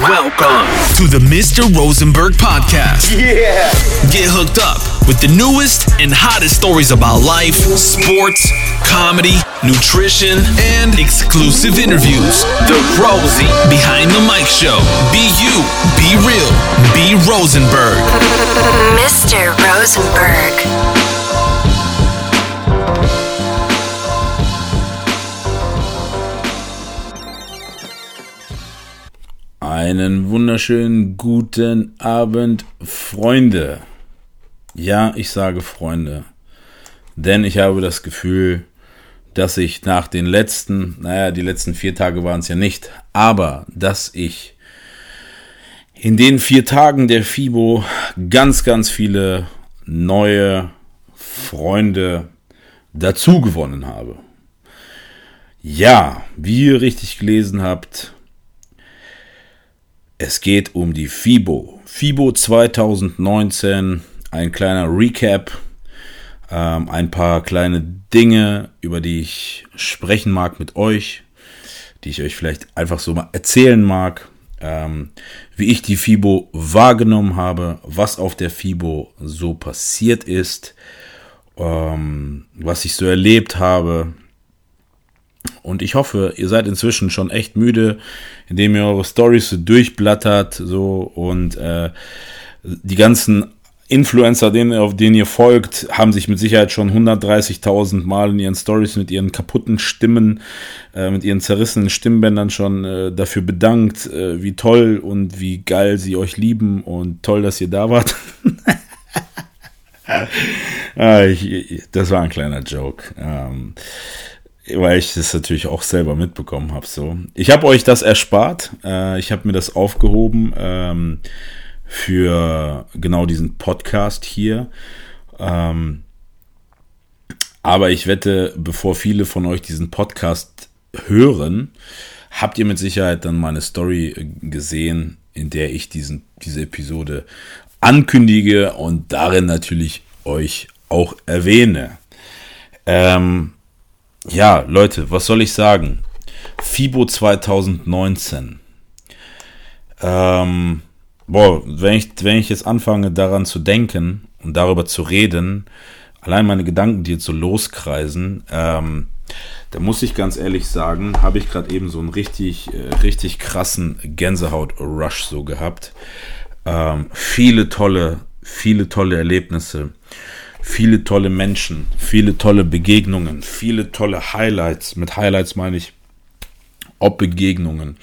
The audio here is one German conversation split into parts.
Welcome to the Mr. Rosenberg podcast. Yeah. Get hooked up with the newest and hottest stories about life, sports, comedy, nutrition, and exclusive interviews. The Rosie Behind the Mic Show. Be you, be real, be Rosenberg. Mr. Rosenberg. Einen wunderschönen guten Abend, Freunde. Ja, ich sage Freunde, denn ich habe das Gefühl, dass ich nach den letzten, naja, die letzten vier Tage waren es ja nicht, aber dass ich in den vier Tagen der FIBO ganz, ganz viele neue Freunde dazu gewonnen habe. Ja, wie ihr richtig gelesen habt, es geht um die FIBO. FIBO 2019, ein kleiner Recap, ähm, ein paar kleine Dinge, über die ich sprechen mag mit euch, die ich euch vielleicht einfach so mal erzählen mag, ähm, wie ich die FIBO wahrgenommen habe, was auf der FIBO so passiert ist, ähm, was ich so erlebt habe, und ich hoffe, ihr seid inzwischen schon echt müde, indem ihr eure Stories so durchblattert, so und äh, die ganzen Influencer, denen, auf denen ihr folgt, haben sich mit Sicherheit schon 130.000 Mal in ihren Stories mit ihren kaputten Stimmen, äh, mit ihren zerrissenen Stimmbändern schon äh, dafür bedankt, äh, wie toll und wie geil sie euch lieben und toll, dass ihr da wart. ah, ich, das war ein kleiner Joke. Ähm, weil ich das natürlich auch selber mitbekommen habe. So, ich habe euch das erspart. Äh, ich habe mir das aufgehoben ähm, für genau diesen Podcast hier. Ähm, aber ich wette, bevor viele von euch diesen Podcast hören, habt ihr mit Sicherheit dann meine Story gesehen, in der ich diesen, diese Episode ankündige und darin natürlich euch auch erwähne. Ähm, ja, Leute, was soll ich sagen? FIBO 2019. Ähm, boah, wenn ich, wenn ich jetzt anfange daran zu denken und darüber zu reden, allein meine Gedanken, die jetzt so loskreisen, ähm, da muss ich ganz ehrlich sagen, habe ich gerade eben so einen richtig, äh, richtig krassen Gänsehaut-Rush so gehabt. Ähm, viele tolle, viele tolle Erlebnisse viele tolle Menschen, viele tolle Begegnungen, viele tolle Highlights. Mit Highlights meine ich ob Begegnungen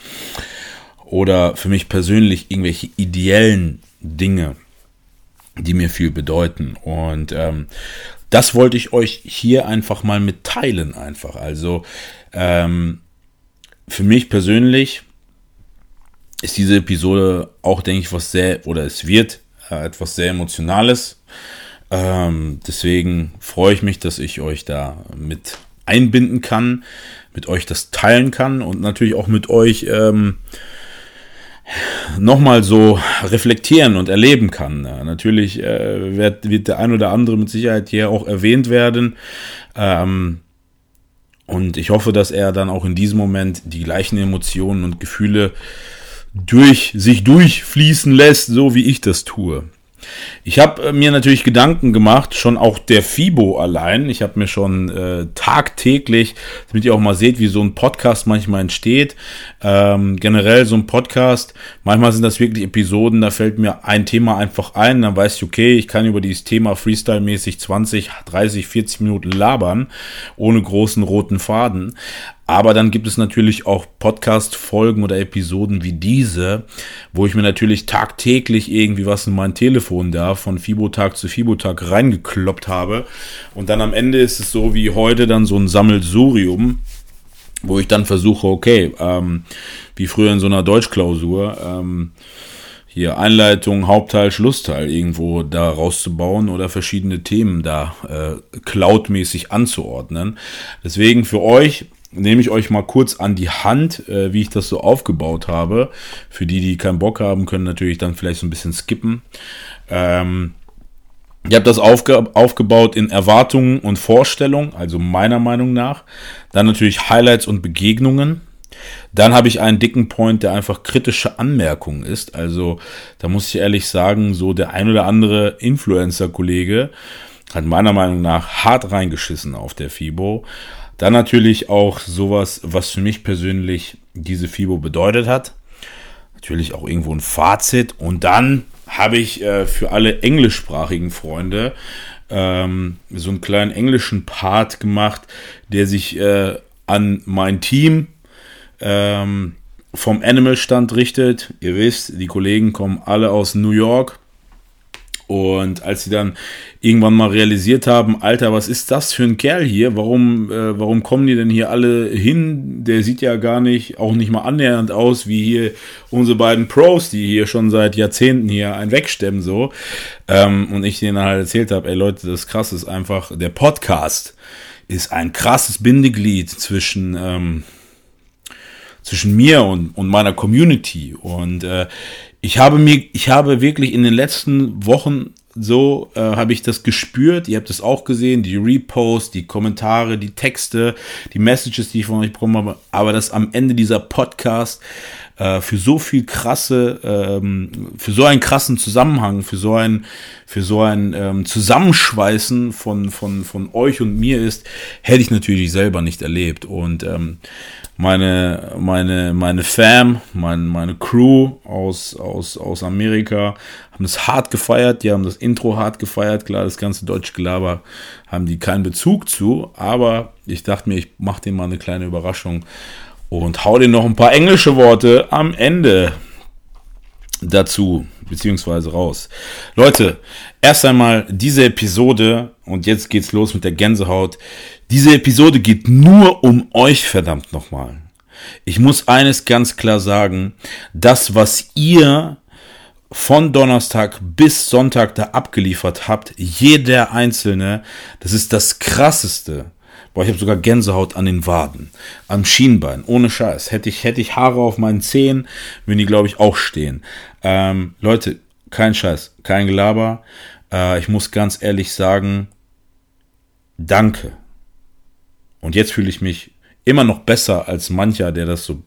oder für mich persönlich irgendwelche ideellen Dinge, die mir viel bedeuten. Und ähm, das wollte ich euch hier einfach mal mitteilen, einfach. Also ähm, für mich persönlich ist diese Episode auch, denke ich, was sehr, oder es wird äh, etwas sehr Emotionales. Ähm, deswegen freue ich mich, dass ich euch da mit einbinden kann, mit euch das teilen kann und natürlich auch mit euch ähm, nochmal so reflektieren und erleben kann. Natürlich äh, wird, wird der ein oder andere mit Sicherheit hier auch erwähnt werden. Ähm, und ich hoffe, dass er dann auch in diesem Moment die gleichen Emotionen und Gefühle durch sich durchfließen lässt, so wie ich das tue. Ich habe äh, mir natürlich Gedanken gemacht, schon auch der FIBO allein. Ich habe mir schon äh, tagtäglich, damit ihr auch mal seht, wie so ein Podcast manchmal entsteht. Ähm, generell so ein Podcast, manchmal sind das wirklich Episoden, da fällt mir ein Thema einfach ein, dann weiß ich, okay, ich kann über dieses Thema Freestyle-mäßig 20, 30, 40 Minuten labern, ohne großen roten Faden. Aber dann gibt es natürlich auch Podcast-Folgen oder Episoden wie diese, wo ich mir natürlich tagtäglich irgendwie was in mein Telefon da von Fibotag zu Fibotag reingekloppt habe. Und dann am Ende ist es so wie heute dann so ein Sammelsurium, wo ich dann versuche, okay, ähm, wie früher in so einer Deutschklausur, ähm, hier Einleitung, Hauptteil, Schlussteil irgendwo da rauszubauen oder verschiedene Themen da äh, cloudmäßig anzuordnen. Deswegen für euch nehme ich euch mal kurz an die Hand, äh, wie ich das so aufgebaut habe. Für die, die keinen Bock haben, können natürlich dann vielleicht so ein bisschen skippen. Ähm, ich habe das aufge aufgebaut in Erwartungen und Vorstellungen, also meiner Meinung nach. Dann natürlich Highlights und Begegnungen. Dann habe ich einen dicken Point, der einfach kritische Anmerkungen ist. Also da muss ich ehrlich sagen, so der ein oder andere Influencer-Kollege hat meiner Meinung nach hart reingeschissen auf der FIBO. Dann natürlich auch sowas, was für mich persönlich diese FIBO bedeutet hat. Natürlich auch irgendwo ein Fazit. Und dann habe ich äh, für alle englischsprachigen Freunde ähm, so einen kleinen englischen Part gemacht, der sich äh, an mein Team ähm, vom Animal-Stand richtet. Ihr wisst, die Kollegen kommen alle aus New York. Und als sie dann irgendwann mal realisiert haben, Alter, was ist das für ein Kerl hier? Warum, äh, warum kommen die denn hier alle hin? Der sieht ja gar nicht, auch nicht mal annähernd aus wie hier unsere beiden Pros, die hier schon seit Jahrzehnten hier ein wegstemmen so. Ähm, und ich denen halt erzählt habe, ey Leute, das krass ist einfach, der Podcast ist ein krasses Bindeglied zwischen ähm, zwischen mir und, und meiner Community. Und äh, ich habe mir, ich habe wirklich in den letzten Wochen so äh, habe ich das gespürt. Ihr habt es auch gesehen, die Reposts, die Kommentare, die Texte, die Messages, die ich von euch bekommen habe. Aber dass am Ende dieser Podcast äh, für so viel krasse, ähm, für so einen krassen Zusammenhang, für so ein, für so ein ähm, Zusammenschweißen von von von euch und mir ist, hätte ich natürlich selber nicht erlebt. Und ähm, meine, meine, meine Fam, mein, meine Crew aus, aus, aus Amerika haben das hart gefeiert, die haben das Intro hart gefeiert, klar, das ganze deutsche Gelaber haben die keinen Bezug zu, aber ich dachte mir, ich mache denen mal eine kleine Überraschung und hau denen noch ein paar englische Worte am Ende dazu, beziehungsweise raus. Leute, erst einmal diese Episode und jetzt geht's los mit der Gänsehaut. Diese Episode geht nur um euch, verdammt nochmal. Ich muss eines ganz klar sagen, das, was ihr von Donnerstag bis Sonntag da abgeliefert habt, jeder einzelne, das ist das krasseste. Boah, ich habe sogar Gänsehaut an den Waden, am Schienbein, ohne Scheiß. Hätte ich, hätte ich Haare auf meinen Zehen, würden die, glaube ich, auch stehen. Ähm, Leute, kein Scheiß, kein Gelaber. Äh, ich muss ganz ehrlich sagen, danke. Und jetzt fühle ich mich immer noch besser als mancher, der das so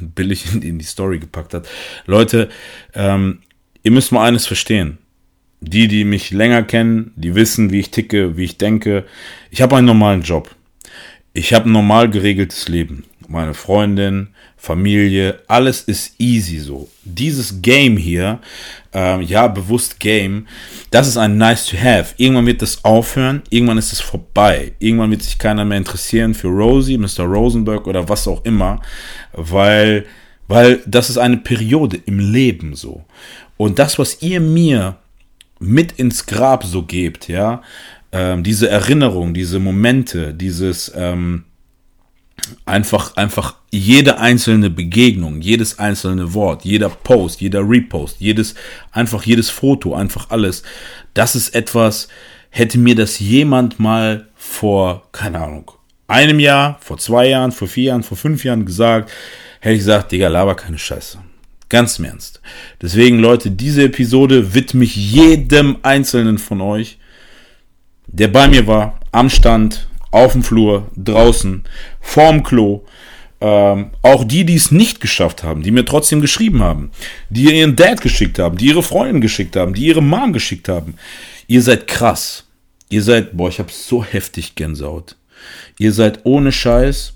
billig in, die Story gepackt hat. Leute, ähm, ihr müsst mal eines verstehen. Die, die mich länger kennen, die wissen, wie ich ticke, wie ich denke. Ich habe einen normalen Job. Ich habe ein normal geregeltes Leben. Meine Freundin, Familie, alles ist easy so. Dieses Game hier, ähm, ja, bewusst Game, das ist ein nice to have. Irgendwann wird das aufhören, irgendwann ist es vorbei. Irgendwann wird sich keiner mehr interessieren für Rosie, Mr. Rosenberg oder was auch immer, weil, weil das ist eine Periode im Leben so. Und das, was ihr mir mit ins Grab so gebt, ja, ähm, diese Erinnerung, diese Momente, dieses, ähm, einfach, einfach jede einzelne Begegnung, jedes einzelne Wort, jeder Post, jeder Repost, jedes, einfach jedes Foto, einfach alles. Das ist etwas, hätte mir das jemand mal vor, keine Ahnung, einem Jahr, vor zwei Jahren, vor vier Jahren, vor fünf Jahren gesagt, hätte ich gesagt, Digga, laber keine Scheiße. Ganz im Ernst. Deswegen, Leute, diese Episode widme ich jedem einzelnen von euch, der bei mir war, am Stand, auf dem Flur, draußen, vorm Klo. Ähm, auch die, die es nicht geschafft haben, die mir trotzdem geschrieben haben, die ihren Dad geschickt haben, die ihre Freundin geschickt haben, die ihre Mom geschickt haben. Ihr seid krass. Ihr seid, boah, ich hab so heftig Gänsehaut. Ihr seid ohne Scheiß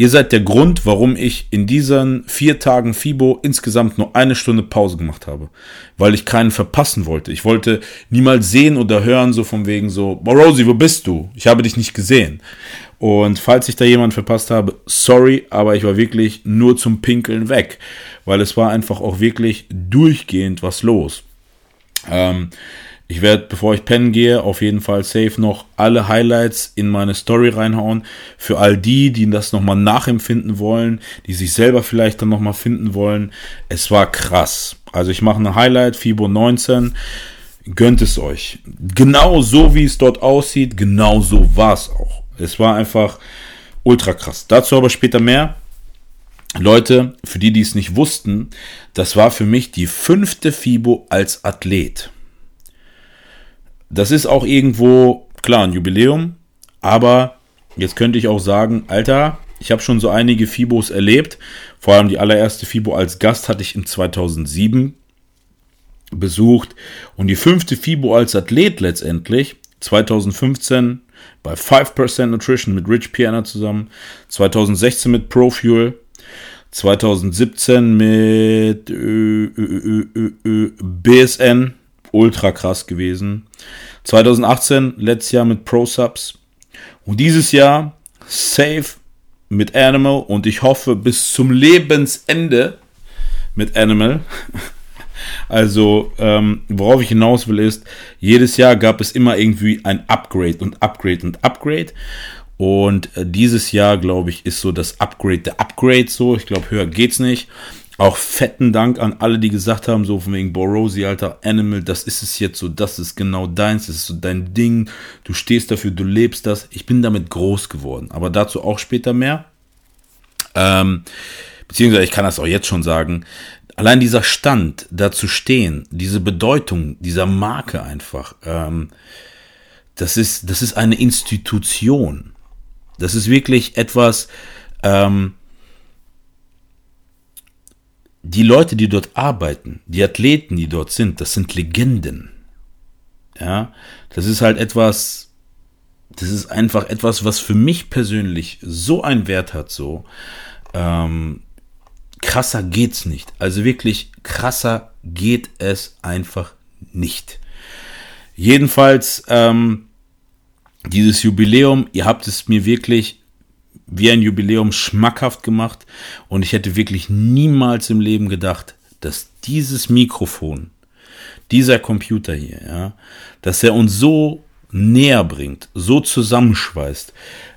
Ihr seid der Grund, warum ich in diesen vier Tagen FIBO insgesamt nur eine Stunde Pause gemacht habe. Weil ich keinen verpassen wollte. Ich wollte niemals sehen oder hören, so von wegen so, Rosie, wo bist du? Ich habe dich nicht gesehen. Und falls ich da jemanden verpasst habe, sorry, aber ich war wirklich nur zum Pinkeln weg. Weil es war einfach auch wirklich durchgehend was los. Ähm, ich werde, bevor ich pennen gehe, auf jeden Fall safe noch alle Highlights in meine Story reinhauen. Für all die, die das nochmal nachempfinden wollen, die sich selber vielleicht dann nochmal finden wollen. Es war krass. Also ich mache eine Highlight, Fibo 19. Gönnt es euch. Genau so, wie es dort aussieht, genau so war es auch. Es war einfach ultra krass. Dazu aber später mehr. Leute, für die, die es nicht wussten, das war für mich die fünfte Fibo als Athlet. Das ist auch irgendwo, klar, ein Jubiläum, aber jetzt könnte ich auch sagen, Alter, Ich habe schon so einige Fibos erlebt. Vor allem die allererste Fibo als Gast hatte ich im 2007 besucht. Und die fünfte Fibo als Athlet letztendlich 2015 bei 5% Nutrition mit Rich Piana zusammen, 2016 mit ProFuel, 2017 mit ö, ö, ö, BSN, ultra krass gewesen. 2018, letztes Jahr mit ProSubs. Und dieses Jahr safe mit Animal und ich hoffe bis zum Lebensende mit Animal. Also, ähm, worauf ich hinaus will, ist, jedes Jahr gab es immer irgendwie ein Upgrade und Upgrade und Upgrade. Und äh, dieses Jahr, glaube ich, ist so das Upgrade der Upgrade so. Ich glaube, höher geht's nicht. Auch fetten Dank an alle, die gesagt haben, so von wegen Borosi, alter Animal, das ist es jetzt so, das ist genau deins, das ist so dein Ding, du stehst dafür, du lebst das. Ich bin damit groß geworden, aber dazu auch später mehr. Ähm, beziehungsweise ich kann das auch jetzt schon sagen, allein dieser Stand, da zu stehen, diese Bedeutung dieser Marke einfach, ähm, das ist, das ist eine Institution. Das ist wirklich etwas, ähm, die Leute, die dort arbeiten, die Athleten, die dort sind, das sind Legenden. Ja, das ist halt etwas, das ist einfach etwas, was für mich persönlich so einen Wert hat, so. Ähm, krasser geht's nicht. Also wirklich krasser geht es einfach nicht. Jedenfalls, ähm, dieses Jubiläum, ihr habt es mir wirklich wie ein Jubiläum schmackhaft gemacht und ich hätte wirklich niemals im Leben gedacht, dass dieses Mikrofon, dieser Computer hier, ja, dass er uns so näher bringt, so zusammenschweißt,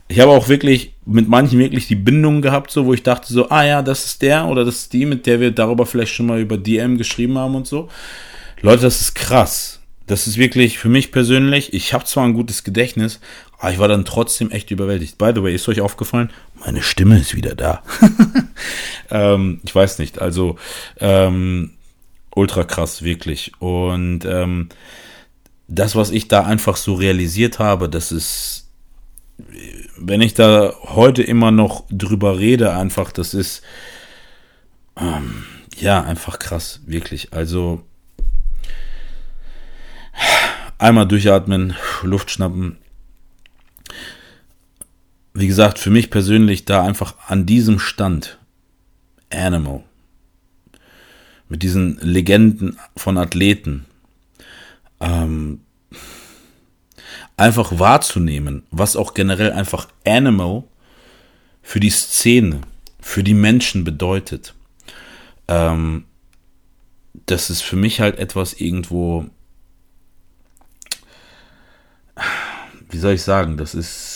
ich habe auch wirklich mit manchen wirklich die Bindung gehabt, so wo ich dachte so, ah ja, das ist der oder das ist die, mit der wir darüber vielleicht schon mal über DM geschrieben haben und so. Leute, das ist krass. Das ist wirklich für mich persönlich, ich habe zwar ein gutes Gedächtnis, aber ich war dann trotzdem echt überwältigt. By the way, ist euch aufgefallen? Meine Stimme ist wieder da. ähm, ich weiß nicht, also ähm, ultra krass, wirklich. Und ähm, das, was ich da einfach so realisiert habe, das ist wenn ich da heute immer noch drüber rede, einfach, das ist ähm, ja einfach krass, wirklich. Also einmal durchatmen, Luft schnappen. Wie gesagt, für mich persönlich da einfach an diesem Stand Animal mit diesen Legenden von Athleten ähm, einfach wahrzunehmen, was auch generell einfach Animal für die Szene, für die Menschen bedeutet. Ähm, das ist für mich halt etwas irgendwo, wie soll ich sagen, das ist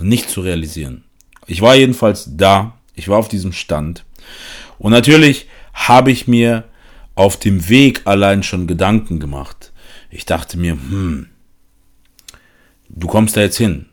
nicht zu realisieren. Ich war jedenfalls da, ich war auf diesem Stand und natürlich habe ich mir auf dem Weg allein schon Gedanken gemacht. Ich dachte mir, hm, du kommst da jetzt hin.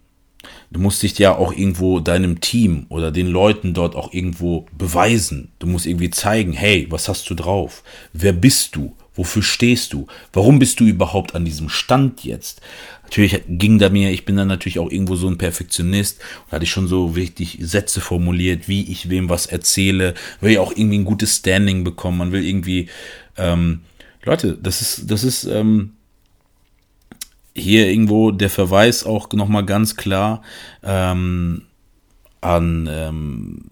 Du musst dich ja auch irgendwo deinem Team oder den Leuten dort auch irgendwo beweisen. Du musst irgendwie zeigen, hey, was hast du drauf? Wer bist du? Wofür stehst du? Warum bist du überhaupt an diesem Stand jetzt? Natürlich ging da mir, ich bin dann natürlich auch irgendwo so ein Perfektionist und hatte ich schon so wichtig Sätze formuliert, wie ich wem was erzähle, will ja auch irgendwie ein gutes Standing bekommen. Man will irgendwie, ähm, Leute, das ist, das ist, ähm, hier irgendwo der Verweis auch nochmal ganz klar ähm, an, ähm,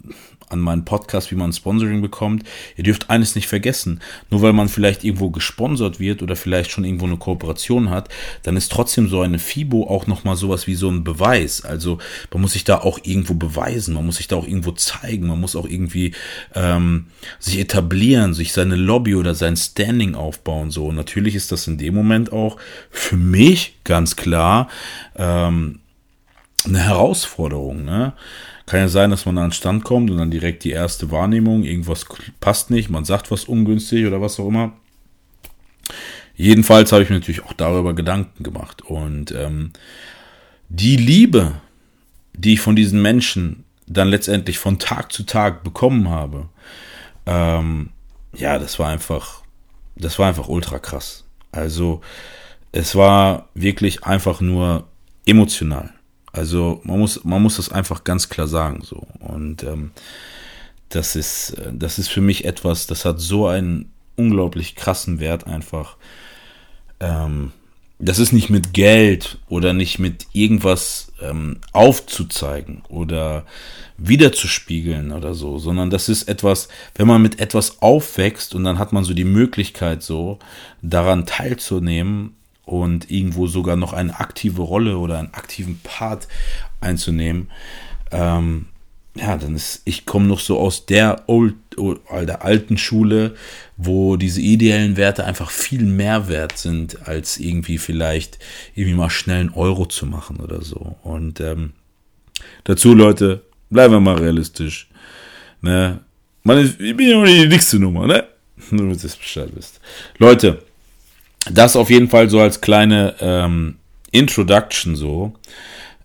an meinen Podcast, wie man Sponsoring bekommt. Ihr dürft eines nicht vergessen. Nur weil man vielleicht irgendwo gesponsert wird oder vielleicht schon irgendwo eine Kooperation hat, dann ist trotzdem so eine FIBO auch nochmal sowas wie so ein Beweis. Also man muss sich da auch irgendwo beweisen, man muss sich da auch irgendwo zeigen, man muss auch irgendwie ähm, sich etablieren, sich seine Lobby oder sein Standing aufbauen. So, und natürlich ist das in dem Moment auch für mich ganz klar ähm, eine Herausforderung. Ne? Kann ja sein, dass man an den Stand kommt und dann direkt die erste Wahrnehmung, irgendwas passt nicht, man sagt was ungünstig oder was auch immer. Jedenfalls habe ich mir natürlich auch darüber Gedanken gemacht. Und ähm, die Liebe, die ich von diesen Menschen dann letztendlich von Tag zu Tag bekommen habe, ähm, ja, das war einfach, das war einfach ultra krass. Also es war wirklich einfach nur emotional. Also man muss, man muss das einfach ganz klar sagen so. Und ähm, das ist, das ist für mich etwas, das hat so einen unglaublich krassen Wert einfach. Ähm, das ist nicht mit Geld oder nicht mit irgendwas ähm, aufzuzeigen oder wiederzuspiegeln oder so, sondern das ist etwas, wenn man mit etwas aufwächst und dann hat man so die Möglichkeit so daran teilzunehmen und irgendwo sogar noch eine aktive Rolle oder einen aktiven Part einzunehmen, ähm, ja, dann ist, ich komme noch so aus der old, der alten Schule, wo diese ideellen Werte einfach viel mehr wert sind, als irgendwie vielleicht irgendwie mal schnell einen Euro zu machen oder so. Und ähm, dazu, Leute, bleiben wir mal realistisch. Ne? Man ist, ich bin ja nicht die nächste Nummer, ne? Nur damit ihr es Bescheid wisst. Leute, das auf jeden Fall so als kleine ähm, Introduction so.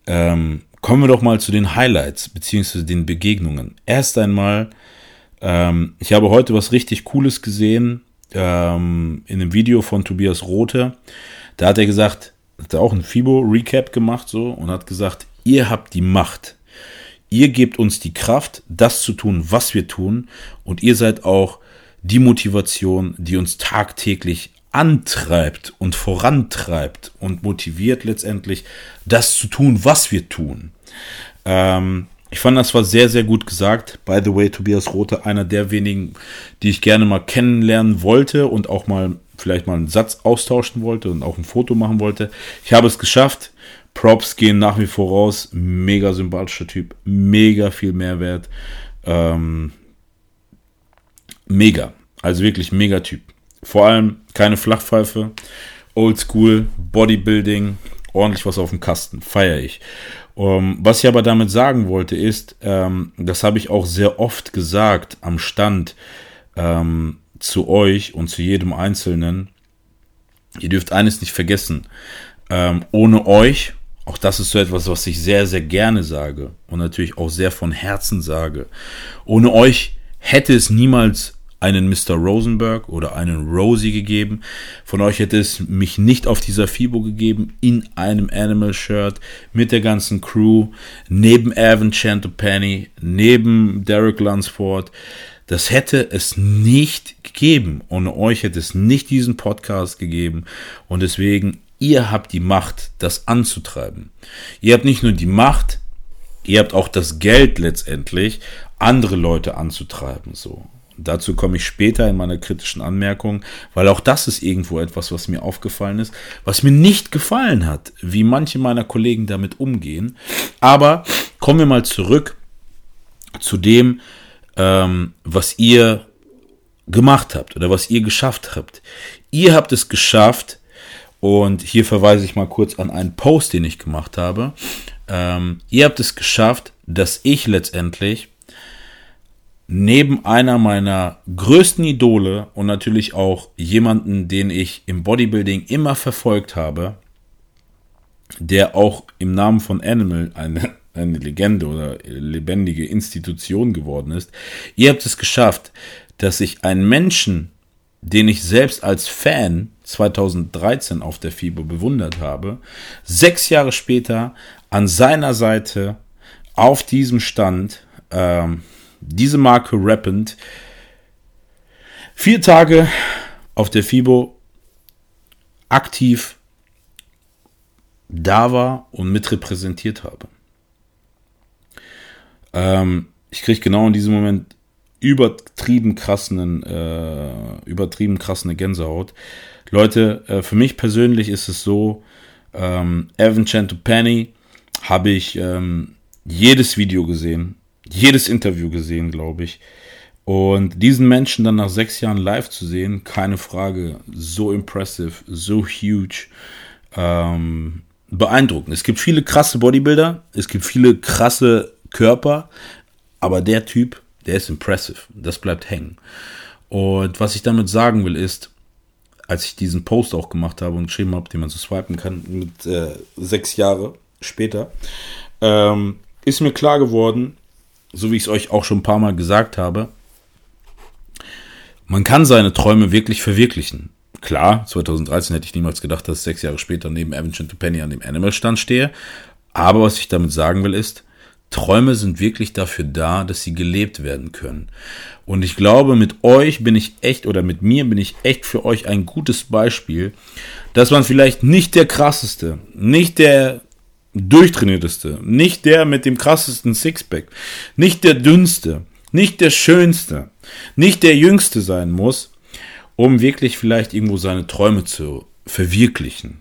Ähm, kommen wir doch mal zu den Highlights beziehungsweise den Begegnungen. Erst einmal, ähm, ich habe heute was richtig Cooles gesehen ähm, in einem Video von Tobias Rote. Da hat er gesagt, hat er auch ein FIBO-Recap gemacht so und hat gesagt, ihr habt die Macht. Ihr gebt uns die Kraft, das zu tun, was wir tun und ihr seid auch die Motivation, die uns tagtäglich antreibt und vorantreibt und motiviert letztendlich, das zu tun, was wir tun. Ähm, ich fand, das war sehr, sehr gut gesagt. By the way, Tobias Rote, einer der wenigen, die ich gerne mal kennenlernen wollte und auch mal vielleicht mal einen Satz austauschen wollte und auch ein Foto machen wollte. Ich habe es geschafft. Props gehen nach wie vor raus. Mega sympathischer Typ. Mega viel Mehrwert. Ähm, mega. Also wirklich mega Typ. Vor allem keine Flachpfeife, Oldschool, Bodybuilding, ordentlich was auf dem Kasten, feiere ich. Um, ähm, was ich aber damit sagen wollte ist, ähm, das habe ich auch sehr oft gesagt am Stand ähm, zu euch und zu jedem Einzelnen. Ihr dürft eines nicht vergessen. Ähm, ohne euch, auch das ist so etwas, was ich sehr, sehr gerne sage und natürlich auch sehr von Herzen sage. Ohne euch hätte es niemals einen Mr. Rosenberg oder einen Rosie gegeben. Von euch hätte es mich nicht auf dieser FIBO gegeben, in einem Animal Shirt, mit der ganzen Crew, neben Evan Chantopani, neben Derek Lunsford. Das hätte es nicht gegeben. Ohne euch hätte es nicht diesen Podcast gegeben. Und deswegen, ihr habt die Macht, das anzutreiben. Ihr habt nicht nur die Macht, ihr habt auch das Geld letztendlich, andere Leute anzutreiben, so. Dazu komme ich später in meiner kritischen Anmerkung, weil auch das ist irgendwo etwas, was mir aufgefallen ist, was mir nicht gefallen hat, wie manche meiner Kollegen damit umgehen. Aber kommen wir mal zurück zu dem, ähm, was ihr gemacht habt oder was ihr geschafft habt. Ihr habt es geschafft, und hier verweise ich mal kurz an einen Post, den ich gemacht habe. Ähm, ihr habt es geschafft, dass ich letztendlich neben einer meiner größten Idole und natürlich auch jemanden, den ich im Bodybuilding immer verfolgt habe, der auch im Namen von Animal eine, eine Legende oder lebendige Institution geworden ist. Ihr habt es geschafft, dass ich einen Menschen, den ich selbst als Fan 2013 auf der FIBO bewundert habe, sechs Jahre später an seiner Seite auf diesem Stand ähm, diese Marke rappend vier Tage auf der FIBO aktiv da war und mitrepräsentiert habe. Ähm, ich kriege genau in diesem Moment übertrieben krassen, äh, übertrieben krassene Gänsehaut. Leute, äh, für mich persönlich ist es so, ähm, Evan Chantopani habe ich ähm, jedes Video gesehen, jedes Interview gesehen, glaube ich. Und diesen Menschen dann nach sechs Jahren live zu sehen, keine Frage, so impressive, so huge, ähm, beeindruckend. Es gibt viele krasse Bodybuilder, es gibt viele krasse Körper, aber der Typ, der ist impressive. Das bleibt hängen. Und was ich damit sagen will, ist, als ich diesen Post auch gemacht habe und geschrieben habe, den man so swipen kann, mit äh, sechs Jahre später, ähm, ist mir klar geworden, so wie ich es euch auch schon ein paar Mal gesagt habe, man kann seine Träume wirklich verwirklichen. Klar, 2013 hätte ich niemals gedacht, dass ich sechs Jahre später neben Evan Penny an dem Animal-Stand stehe. Aber was ich damit sagen will ist, Träume sind wirklich dafür da, dass sie gelebt werden können. Und ich glaube, mit euch bin ich echt oder mit mir bin ich echt für euch ein gutes Beispiel, dass man vielleicht nicht der krasseste, nicht der durchtrainierteste, nicht der mit dem krassesten Sixpack, nicht der dünnste, nicht der schönste, nicht der jüngste sein muss, um wirklich vielleicht irgendwo seine Träume zu verwirklichen.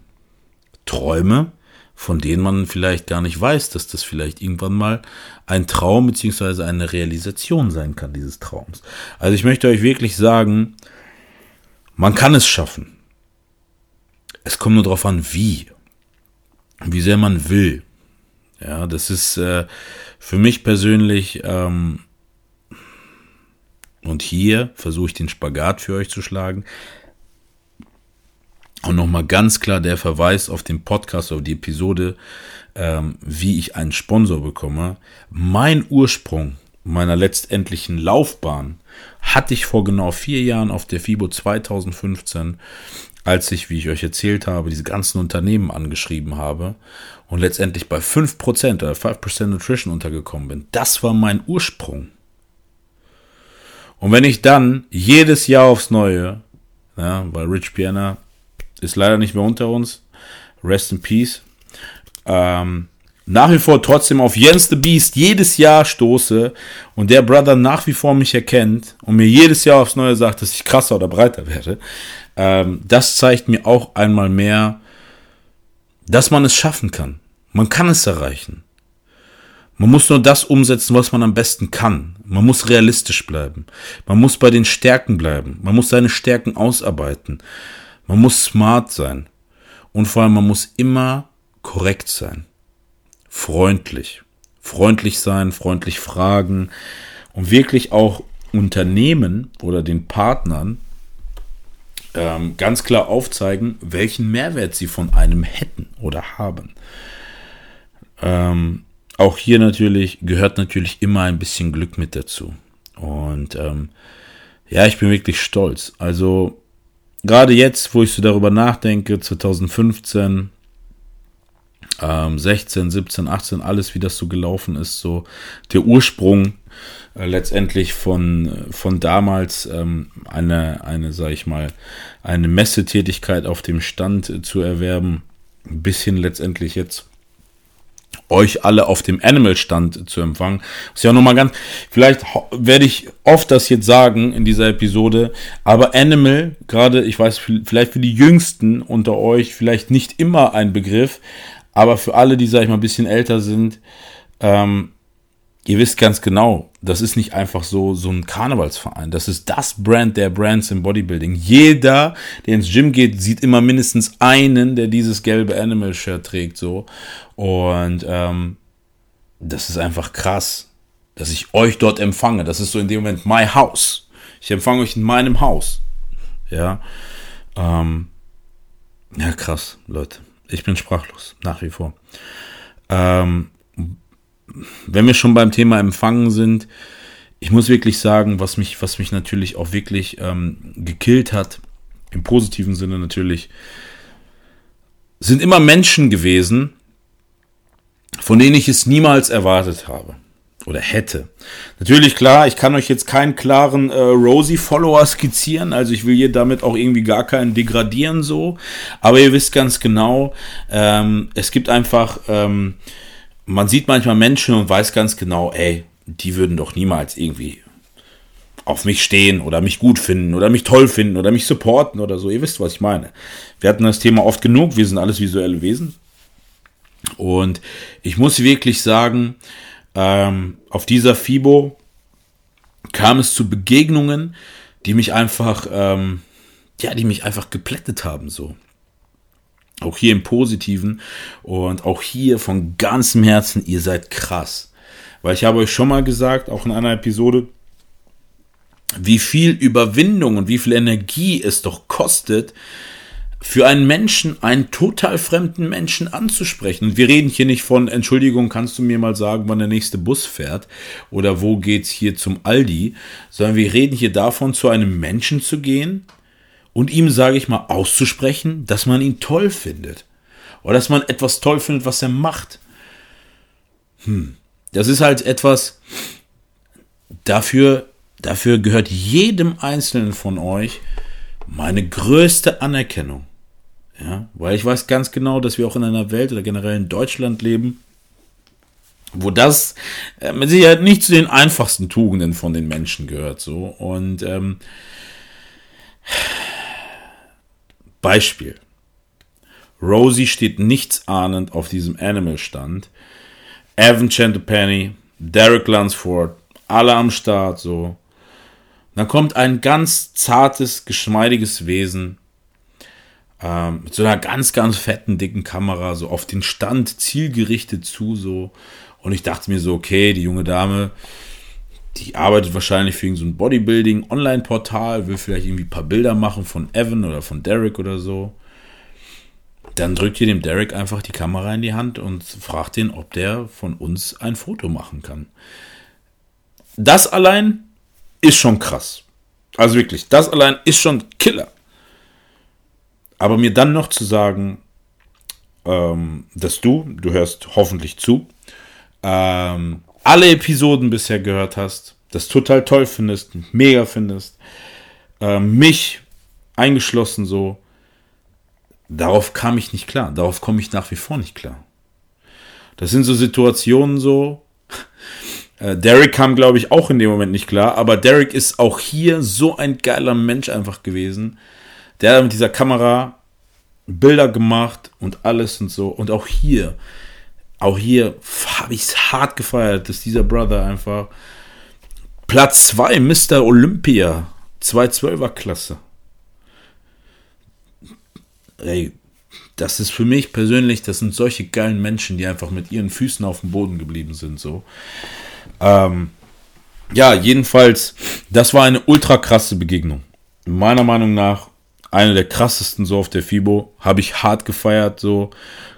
Träume, von denen man vielleicht gar nicht weiß, dass das vielleicht irgendwann mal ein Traum beziehungsweise eine Realisation sein kann, dieses Traums. Also ich möchte euch wirklich sagen, man kann es schaffen. Es kommt nur darauf an, wie. Wie sehr man will. Ja, das ist äh, für mich persönlich, ähm, und hier versuche ich den Spagat für euch zu schlagen. Und nochmal ganz klar der Verweis auf den Podcast, auf die Episode, ähm, wie ich einen Sponsor bekomme. Mein Ursprung meiner letztendlichen Laufbahn hatte ich vor genau vier Jahren auf der FIBO 2015 als ich, wie ich euch erzählt habe, diese ganzen Unternehmen angeschrieben habe und letztendlich bei 5% oder 5% Nutrition untergekommen bin. Das war mein Ursprung. Und wenn ich dann jedes Jahr aufs Neue, ja, weil Rich Piana ist leider nicht mehr unter uns, rest in peace, ähm, nach wie vor trotzdem auf Jens the Beast jedes Jahr stoße und der Brother nach wie vor mich erkennt und mir jedes Jahr aufs Neue sagt, dass ich krasser oder breiter werde, ähm, das zeigt mir auch einmal mehr, dass man es schaffen kann. Man kann es erreichen. Man muss nur das umsetzen, was man am besten kann. Man muss realistisch bleiben. Man muss bei den Stärken bleiben. Man muss seine Stärken ausarbeiten. Man muss smart sein. Und vor allem, man muss immer korrekt sein. Freundlich. Freundlich sein, freundlich fragen und wirklich auch Unternehmen oder den Partnern ähm, ganz klar aufzeigen, welchen Mehrwert sie von einem hätten oder haben. Ähm, auch hier natürlich gehört natürlich immer ein bisschen Glück mit dazu. Und ähm, ja, ich bin wirklich stolz. Also gerade jetzt, wo ich so darüber nachdenke, 2015, ähm, 16, 17, 18, alles wie das so gelaufen ist, so der Ursprung äh, letztendlich von, von damals ähm, eine, eine, sag ich mal, eine Messetätigkeit auf dem Stand äh, zu erwerben, bis hin letztendlich jetzt euch alle auf dem Animal-Stand zu empfangen. Ist ja nochmal ganz, vielleicht werde ich oft das jetzt sagen in dieser Episode, aber Animal, gerade, ich weiß, vielleicht für die Jüngsten unter euch, vielleicht nicht immer ein Begriff, aber für alle, die, sag ich mal, ein bisschen älter sind, ähm, ihr wisst ganz genau, das ist nicht einfach so, so ein Karnevalsverein. Das ist das Brand der Brands im Bodybuilding. Jeder, der ins Gym geht, sieht immer mindestens einen, der dieses gelbe Animal-Shirt trägt, so. Und, ähm, das ist einfach krass, dass ich euch dort empfange. Das ist so in dem Moment my house. Ich empfange euch in meinem Haus. Ja. Ähm, ja, krass, Leute. Ich bin sprachlos, nach wie vor. Ähm, wenn wir schon beim Thema Empfangen sind, ich muss wirklich sagen, was mich, was mich natürlich auch wirklich ähm, gekillt hat, im positiven Sinne natürlich, sind immer Menschen gewesen, von denen ich es niemals erwartet habe oder hätte. Natürlich klar, ich kann euch jetzt keinen klaren äh, Rosie-Follower skizzieren, also ich will hier damit auch irgendwie gar keinen degradieren so, aber ihr wisst ganz genau, ähm, es gibt einfach ähm, man sieht manchmal Menschen und weiß ganz genau, ey, die würden doch niemals irgendwie auf mich stehen oder mich gut finden oder mich toll finden oder mich supporten oder so. Ihr wisst, was ich meine. Wir hatten das Thema oft genug. Wir sind alles visuelle Wesen. Und ich muss wirklich sagen, ähm, auf dieser FIBO kam es zu Begegnungen, die mich einfach, ähm, ja, die mich einfach geplättet haben, so. Auch hier im Positiven und auch hier von ganzem Herzen, ihr seid krass. Weil ich habe euch schon mal gesagt, auch in einer Episode, wie viel Überwindung und wie viel Energie es doch kostet, für einen Menschen, einen total fremden Menschen anzusprechen. Und wir reden hier nicht von, Entschuldigung, kannst du mir mal sagen, wann der nächste Bus fährt oder wo geht's hier zum Aldi, sondern wir reden hier davon, zu einem Menschen zu gehen, und ihm, sage ich mal, auszusprechen, dass man ihn toll findet. Oder dass man etwas toll findet, was er macht. hm, das ist halt etwas, dafür, dafür gehört jedem Einzelnen von euch meine größte Anerkennung. Ja, weil ich weiß ganz genau, dass wir auch in einer Welt oder generell in Deutschland leben, wo das äh, mit Sicherheit nicht zu den einfachsten Tugenden von den Menschen gehört. So und ähm, Beispiel. Rosie steht nichtsahnend auf diesem Animal-Stand. Evan Chantepenny, Derek Lunsford, alle am Start, so. Dann kommt ein ganz zartes, geschmeidiges Wesen ähm, mit so einer ganz, ganz fetten, dicken Kamera, so auf den Stand zielgerichtet zu, so. Und ich dachte mir so, okay, die junge Dame, die arbeitet wahrscheinlich für so ein Bodybuilding-Online-Portal, will vielleicht irgendwie ein paar Bilder machen von Evan oder von Derek oder so. Dann drückt ihr dem Derek einfach die Kamera in die Hand und fragt ihn, ob der von uns ein Foto machen kann. Das allein ist schon krass. Also wirklich, das allein ist schon Killer. Aber mir dann noch zu sagen, ähm, dass du, du hörst hoffentlich zu, ähm, alle Episoden bisher gehört hast, das total toll findest, mega findest, äh, mich eingeschlossen so, darauf kam ich nicht klar, darauf komme ich nach wie vor nicht klar. Das sind so Situationen so, äh, Derek kam, glaube ich, auch in dem Moment nicht klar, aber Derek ist auch hier so ein geiler Mensch einfach gewesen. Der mit dieser Kamera Bilder gemacht und alles und so. Und auch hier, auch hier habe ich es hart gefeiert, dass dieser Brother einfach Platz 2 Mr. Olympia 212er Klasse. Ey, das ist für mich persönlich, das sind solche geilen Menschen, die einfach mit ihren Füßen auf dem Boden geblieben sind, so. Ähm, ja, jedenfalls, das war eine ultra krasse Begegnung. Meiner Meinung nach eine der krassesten so auf der FIBO. Habe ich hart gefeiert, so.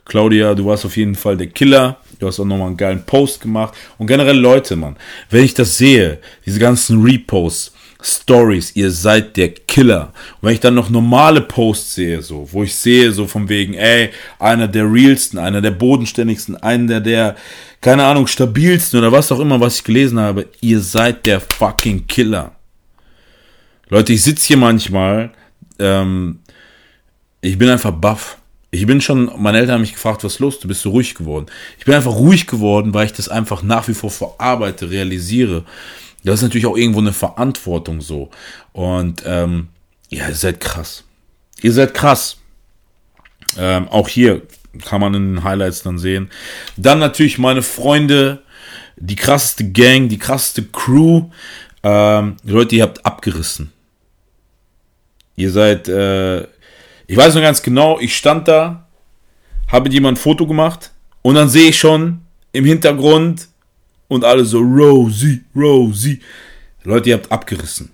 Claudia, du warst auf jeden Fall der Killer. Du hast auch nochmal einen geilen Post gemacht. Und generell Leute, Mann, wenn ich das sehe, diese ganzen Reposts, Stories, ihr seid der Killer. Und wenn ich dann noch normale Posts sehe, so, wo ich sehe, so von wegen, ey, einer der realsten, einer der bodenständigsten, einer der, der, keine Ahnung, stabilsten oder was auch immer, was ich gelesen habe, ihr seid der fucking Killer. Leute, ich sitze hier manchmal, ähm, ich bin einfach baff. Ich bin schon, meine Eltern haben mich gefragt, was ist los? Du bist so ruhig geworden. Ich bin einfach ruhig geworden, weil ich das einfach nach wie vor verarbeite, realisiere. Das ist natürlich auch irgendwo eine Verantwortung so. Und ähm, ja, ihr seid krass. Ihr seid krass. Ähm, auch hier kann man in den Highlights dann sehen. Dann natürlich meine Freunde, die krasseste Gang, die krasseste Crew. Ähm, Leute, ihr habt abgerissen. Ihr seid, äh, ich weiß noch ganz genau, ich stand da, habe mit jemandem ein Foto gemacht und dann sehe ich schon im Hintergrund und alle so, Rosie, Rosie. Leute, ihr habt abgerissen.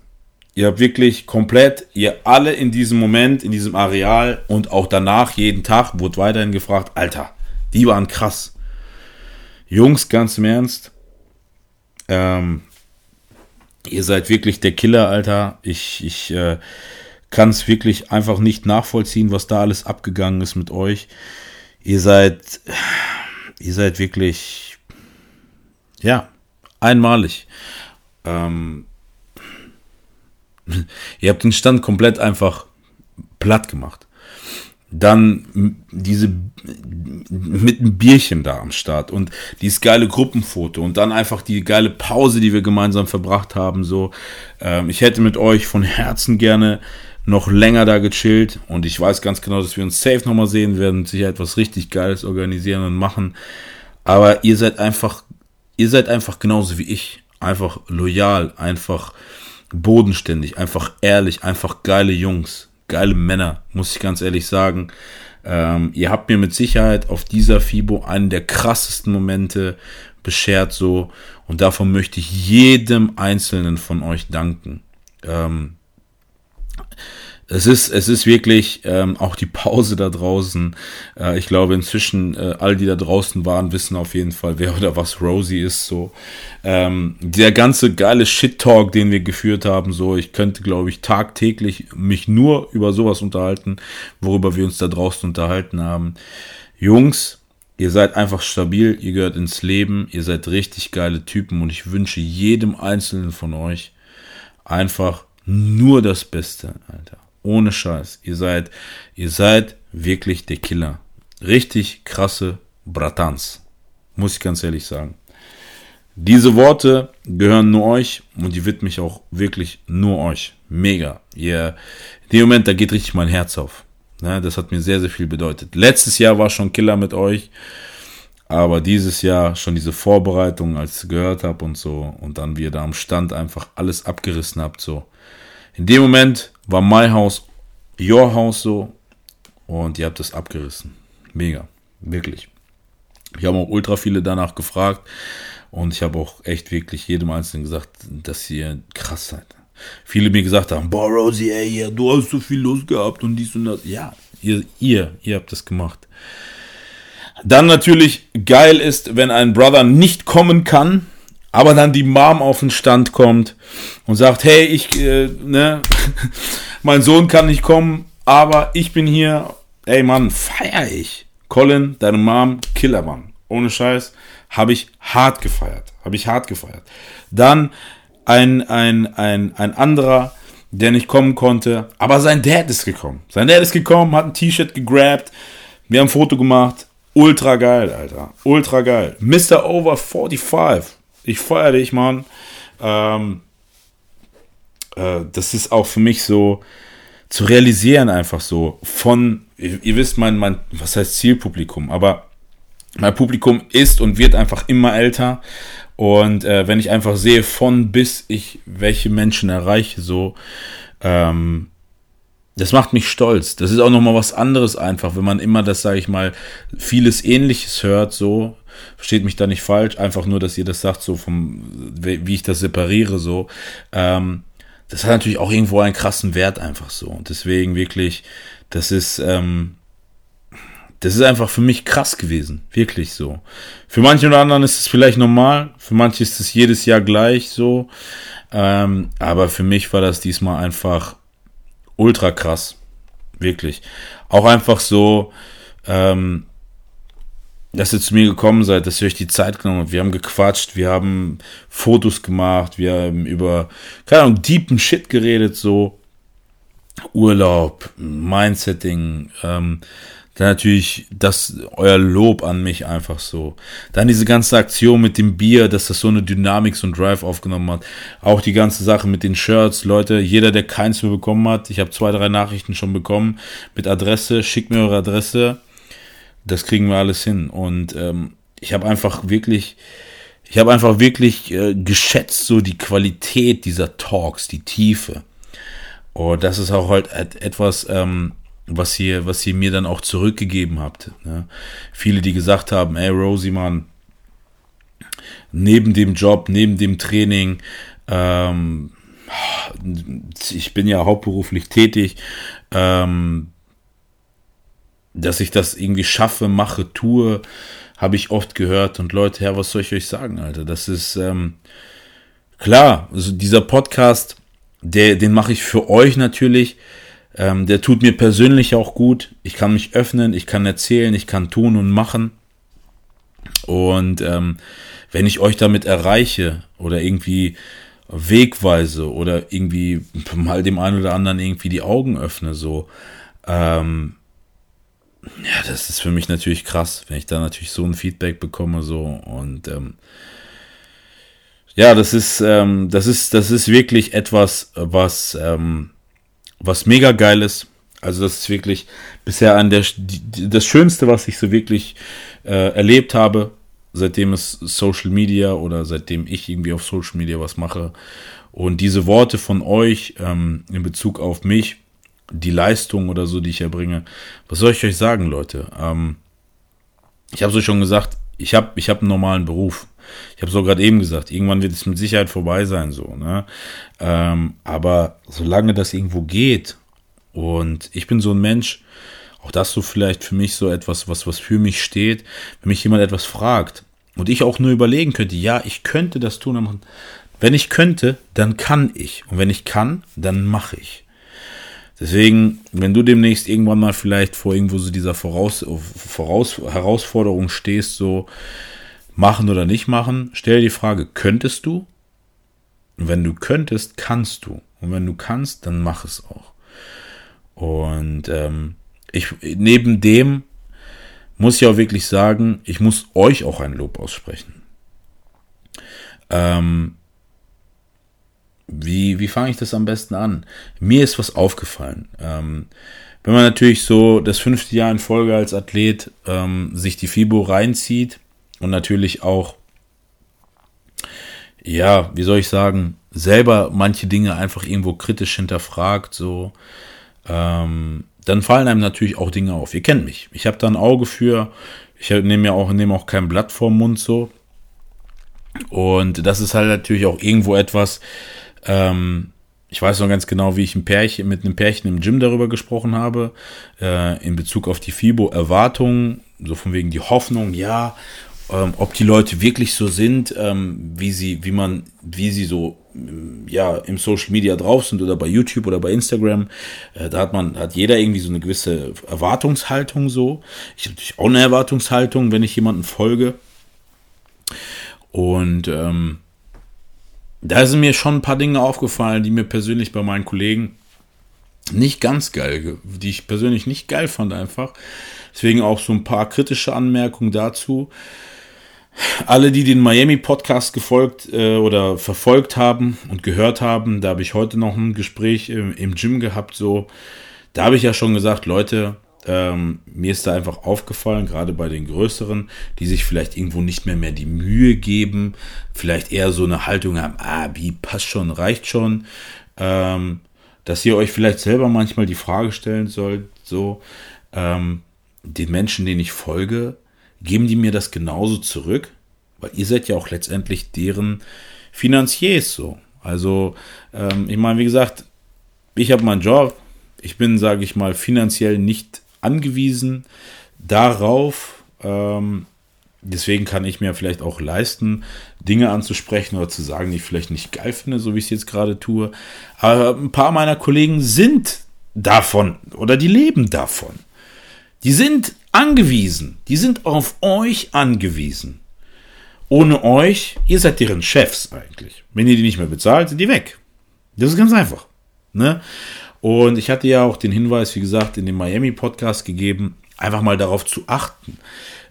Ihr habt wirklich komplett, ihr alle in diesem Moment, in diesem Areal und auch danach, jeden Tag, wurde weiterhin gefragt, Alter, die waren krass. Jungs, ganz im Ernst, ähm, ihr seid wirklich der Killer, Alter. Ich, ich, äh, kann es wirklich einfach nicht nachvollziehen, was da alles abgegangen ist mit euch. Ihr seid, ihr seid wirklich, ja, einmalig. Ähm, ihr habt den Stand komplett einfach platt gemacht. Dann diese mit einem Bierchen da am Start und dieses geile Gruppenfoto und dann einfach die geile Pause, die wir gemeinsam verbracht haben. So, ähm, ich hätte mit euch von Herzen gerne noch länger da gechillt und ich weiß ganz genau, dass wir uns safe nochmal sehen werden, sicher etwas richtig Geiles organisieren und machen. Aber ihr seid einfach, ihr seid einfach genauso wie ich. Einfach loyal, einfach bodenständig, einfach ehrlich, einfach geile Jungs, geile Männer, muss ich ganz ehrlich sagen. Ähm, ihr habt mir mit Sicherheit auf dieser FIBO einen der krassesten Momente beschert so und davon möchte ich jedem einzelnen von euch danken. Ähm, es ist, es ist wirklich ähm, auch die Pause da draußen. Äh, ich glaube, inzwischen äh, all die da draußen waren, wissen auf jeden Fall, wer oder was Rosie ist. So ähm, der ganze geile Shit-Talk, den wir geführt haben. So, ich könnte, glaube ich, tagtäglich mich nur über sowas unterhalten, worüber wir uns da draußen unterhalten haben. Jungs, Ihr seid einfach stabil, ihr gehört ins Leben, ihr seid richtig geile Typen und ich wünsche jedem einzelnen von euch einfach nur das Beste, Alter. Ohne Scheiß. Ihr seid, ihr seid wirklich der Killer. Richtig krasse Bratans. Muss ich ganz ehrlich sagen. Diese Worte gehören nur euch und die widme ich auch wirklich nur euch. Mega. Ihr, in dem Moment, da geht richtig mein Herz auf. Ja, das hat mir sehr, sehr viel bedeutet. Letztes Jahr war schon Killer mit euch, aber dieses Jahr schon diese Vorbereitung, als ich gehört habe und so, und dann wie ihr da am Stand einfach alles abgerissen habt, so. In dem Moment war my house, your house so, und ihr habt das abgerissen. Mega. Wirklich. Ich habe auch ultra viele danach gefragt und ich habe auch echt wirklich jedem Einzelnen gesagt, dass ihr krass seid viele mir gesagt haben, boah, Rosie, ey, du hast so viel Lust gehabt und dies und das. Ja, ihr, ihr, ihr habt das gemacht. Dann natürlich geil ist, wenn ein Brother nicht kommen kann, aber dann die Mom auf den Stand kommt und sagt, hey, ich, äh, ne, mein Sohn kann nicht kommen, aber ich bin hier. Ey, Mann, feier ich. Colin, deine Mom, Killer, Mann. Ohne Scheiß, habe ich hart gefeiert. Habe ich hart gefeiert. Dann ein, ein, ein, ein anderer, der nicht kommen konnte, aber sein Dad ist gekommen. Sein Dad ist gekommen, hat ein T-Shirt gegrabt, wir haben ein Foto gemacht. Ultra geil, Alter. Ultra geil. Mr. Over 45. Ich feiere dich, Mann. Ähm, äh, das ist auch für mich so zu realisieren, einfach so. Von, ihr, ihr wisst, mein, mein, was heißt Zielpublikum, aber mein Publikum ist und wird einfach immer älter. Und äh, wenn ich einfach sehe, von bis ich welche Menschen erreiche, so, ähm, das macht mich stolz. Das ist auch nochmal was anderes einfach, wenn man immer das, sage ich mal, vieles Ähnliches hört, so, versteht mich da nicht falsch, einfach nur, dass ihr das sagt, so vom, wie ich das separiere, so, ähm, das hat natürlich auch irgendwo einen krassen Wert einfach so. Und deswegen wirklich, das ist, ähm, das ist einfach für mich krass gewesen. Wirklich so. Für manche oder anderen ist es vielleicht normal. Für manche ist es jedes Jahr gleich so. Ähm, aber für mich war das diesmal einfach ultra krass. Wirklich. Auch einfach so, ähm, dass ihr zu mir gekommen seid, dass ihr euch die Zeit genommen habt. Wir haben gequatscht, wir haben Fotos gemacht, wir haben über, keine Ahnung, deepen Shit geredet, so. Urlaub, Mindsetting, ähm, dann natürlich das, euer Lob an mich einfach so. Dann diese ganze Aktion mit dem Bier, dass das so eine Dynamik, so ein Drive aufgenommen hat. Auch die ganze Sache mit den Shirts, Leute, jeder, der keins mehr bekommen hat, ich habe zwei, drei Nachrichten schon bekommen mit Adresse, schickt mir eure Adresse. Das kriegen wir alles hin. Und ähm, ich habe einfach wirklich, ich habe einfach wirklich äh, geschätzt, so die Qualität dieser Talks, die Tiefe. Und das ist auch halt etwas, ähm, was ihr, was ihr mir dann auch zurückgegeben habt. Ne? Viele, die gesagt haben, ey Rosie, Mann, neben dem Job, neben dem Training, ähm, ich bin ja hauptberuflich tätig, ähm, dass ich das irgendwie schaffe, mache, tue, habe ich oft gehört. Und Leute, Herr, was soll ich euch sagen, Alter? Das ist ähm, klar, also dieser Podcast, der, den mache ich für euch natürlich, ähm, der tut mir persönlich auch gut. Ich kann mich öffnen, ich kann erzählen, ich kann tun und machen. Und ähm, wenn ich euch damit erreiche oder irgendwie wegweise oder irgendwie mal dem einen oder anderen irgendwie die Augen öffne, so, ähm, ja, das ist für mich natürlich krass, wenn ich da natürlich so ein Feedback bekomme, so und ähm, ja, das ist, ähm, das ist, das ist wirklich etwas, was ähm, was mega geil ist. Also das ist wirklich bisher an der das Schönste, was ich so wirklich äh, erlebt habe, seitdem es Social Media oder seitdem ich irgendwie auf Social Media was mache. Und diese Worte von euch ähm, in Bezug auf mich, die Leistung oder so, die ich erbringe, was soll ich euch sagen, Leute? Ähm, ich habe so schon gesagt, ich habe ich hab einen normalen Beruf. Ich habe auch gerade eben gesagt, irgendwann wird es mit Sicherheit vorbei sein, so, ne? Ähm, aber solange das irgendwo geht und ich bin so ein Mensch, auch das so vielleicht für mich so etwas, was, was für mich steht, wenn mich jemand etwas fragt und ich auch nur überlegen könnte, ja, ich könnte das tun, wenn ich könnte, dann kann ich. Und wenn ich kann, dann mache ich. Deswegen, wenn du demnächst irgendwann mal vielleicht vor irgendwo so dieser Voraus, Voraus, Herausforderung stehst, so machen oder nicht machen, stell die Frage, könntest du? Und wenn du könntest, kannst du. Und wenn du kannst, dann mach es auch. Und ähm, ich neben dem muss ich auch wirklich sagen, ich muss euch auch ein Lob aussprechen. Ähm, wie, wie fange ich das am besten an? Mir ist was aufgefallen. Ähm, wenn man natürlich so das fünfte Jahr in Folge als Athlet ähm, sich die FIBO reinzieht und natürlich auch, ja, wie soll ich sagen, selber manche Dinge einfach irgendwo kritisch hinterfragt, so, ähm, dann fallen einem natürlich auch Dinge auf. Ihr kennt mich. Ich habe da ein Auge für. Ich nehme ja auch, nehme auch kein Blatt vorm Mund so. Und das ist halt natürlich auch irgendwo etwas, ähm, ich weiß noch ganz genau, wie ich ein Pärchen, mit einem Pärchen im Gym darüber gesprochen habe, äh, in Bezug auf die FIBO-Erwartungen, so von wegen die Hoffnung, ja, ähm, ob die Leute wirklich so sind, ähm, wie sie, wie man, wie sie so ja im Social Media drauf sind oder bei YouTube oder bei Instagram. Äh, da hat man, hat jeder irgendwie so eine gewisse Erwartungshaltung so. Ich habe natürlich auch eine Erwartungshaltung, wenn ich jemanden folge. Und ähm, da sind mir schon ein paar Dinge aufgefallen, die mir persönlich bei meinen Kollegen nicht ganz geil, die ich persönlich nicht geil fand einfach. Deswegen auch so ein paar kritische Anmerkungen dazu alle, die den Miami-Podcast gefolgt äh, oder verfolgt haben und gehört haben, da habe ich heute noch ein Gespräch im, im Gym gehabt. So, da habe ich ja schon gesagt, Leute, ähm, mir ist da einfach aufgefallen, gerade bei den Größeren, die sich vielleicht irgendwo nicht mehr mehr die Mühe geben, vielleicht eher so eine Haltung haben, ah, wie passt schon, reicht schon, ähm, dass ihr euch vielleicht selber manchmal die Frage stellen sollt, so, ähm, den Menschen, denen ich folge, geben die mir das genauso zurück? Weil ihr seid ja auch letztendlich deren Finanziers so. Also, ähm, ich meine, wie gesagt, ich habe meinen Job. Ich bin, sage ich mal, finanziell nicht angewiesen darauf. Ähm, deswegen kann ich mir vielleicht auch leisten, Dinge anzusprechen oder zu sagen, die ich vielleicht nicht geil finde, so wie ich es jetzt gerade tue. Aber ein paar meiner Kollegen sind davon oder die leben davon. Die sind angewiesen. Die sind auf euch angewiesen. Ohne euch, ihr seid deren Chefs eigentlich. Wenn ihr die nicht mehr bezahlt, sind die weg. Das ist ganz einfach. Ne? Und ich hatte ja auch den Hinweis, wie gesagt, in dem Miami-Podcast gegeben, einfach mal darauf zu achten,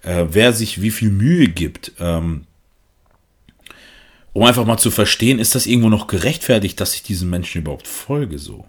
äh, wer sich wie viel Mühe gibt, ähm, um einfach mal zu verstehen, ist das irgendwo noch gerechtfertigt, dass ich diesen Menschen überhaupt folge so.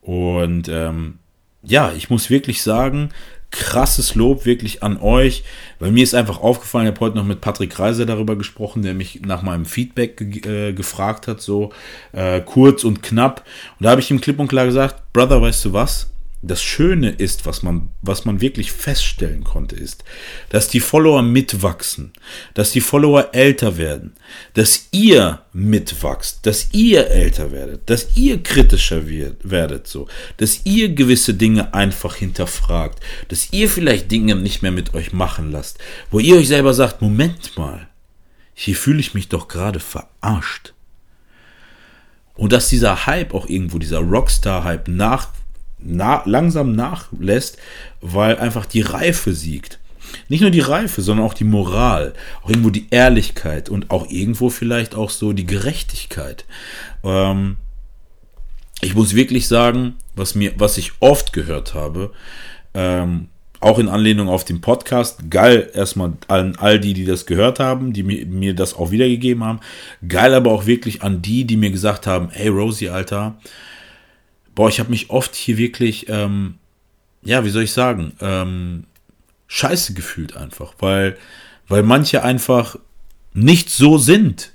Und ähm, ja, ich muss wirklich sagen, krasses Lob wirklich an euch, weil mir ist einfach aufgefallen, ich habe heute noch mit Patrick Reiser darüber gesprochen, der mich nach meinem Feedback ge äh, gefragt hat, so äh, kurz und knapp. Und da habe ich ihm klipp und klar gesagt, Brother, weißt du was? Das Schöne ist, was man, was man wirklich feststellen konnte, ist, dass die Follower mitwachsen, dass die Follower älter werden, dass ihr mitwachst, dass ihr älter werdet, dass ihr kritischer wird, werdet, so, dass ihr gewisse Dinge einfach hinterfragt, dass ihr vielleicht Dinge nicht mehr mit euch machen lasst, wo ihr euch selber sagt, Moment mal, hier fühle ich mich doch gerade verarscht. Und dass dieser Hype auch irgendwo, dieser Rockstar-Hype nach na, langsam nachlässt, weil einfach die Reife siegt. Nicht nur die Reife, sondern auch die Moral, auch irgendwo die Ehrlichkeit und auch irgendwo vielleicht auch so die Gerechtigkeit. Ähm, ich muss wirklich sagen, was mir, was ich oft gehört habe, ähm, auch in Anlehnung auf den Podcast, geil erstmal an all die, die das gehört haben, die mir, mir das auch wiedergegeben haben, geil aber auch wirklich an die, die mir gesagt haben, hey Rosie, Alter, boah, ich habe mich oft hier wirklich, ähm, ja, wie soll ich sagen, ähm, scheiße gefühlt einfach, weil, weil manche einfach nicht so sind,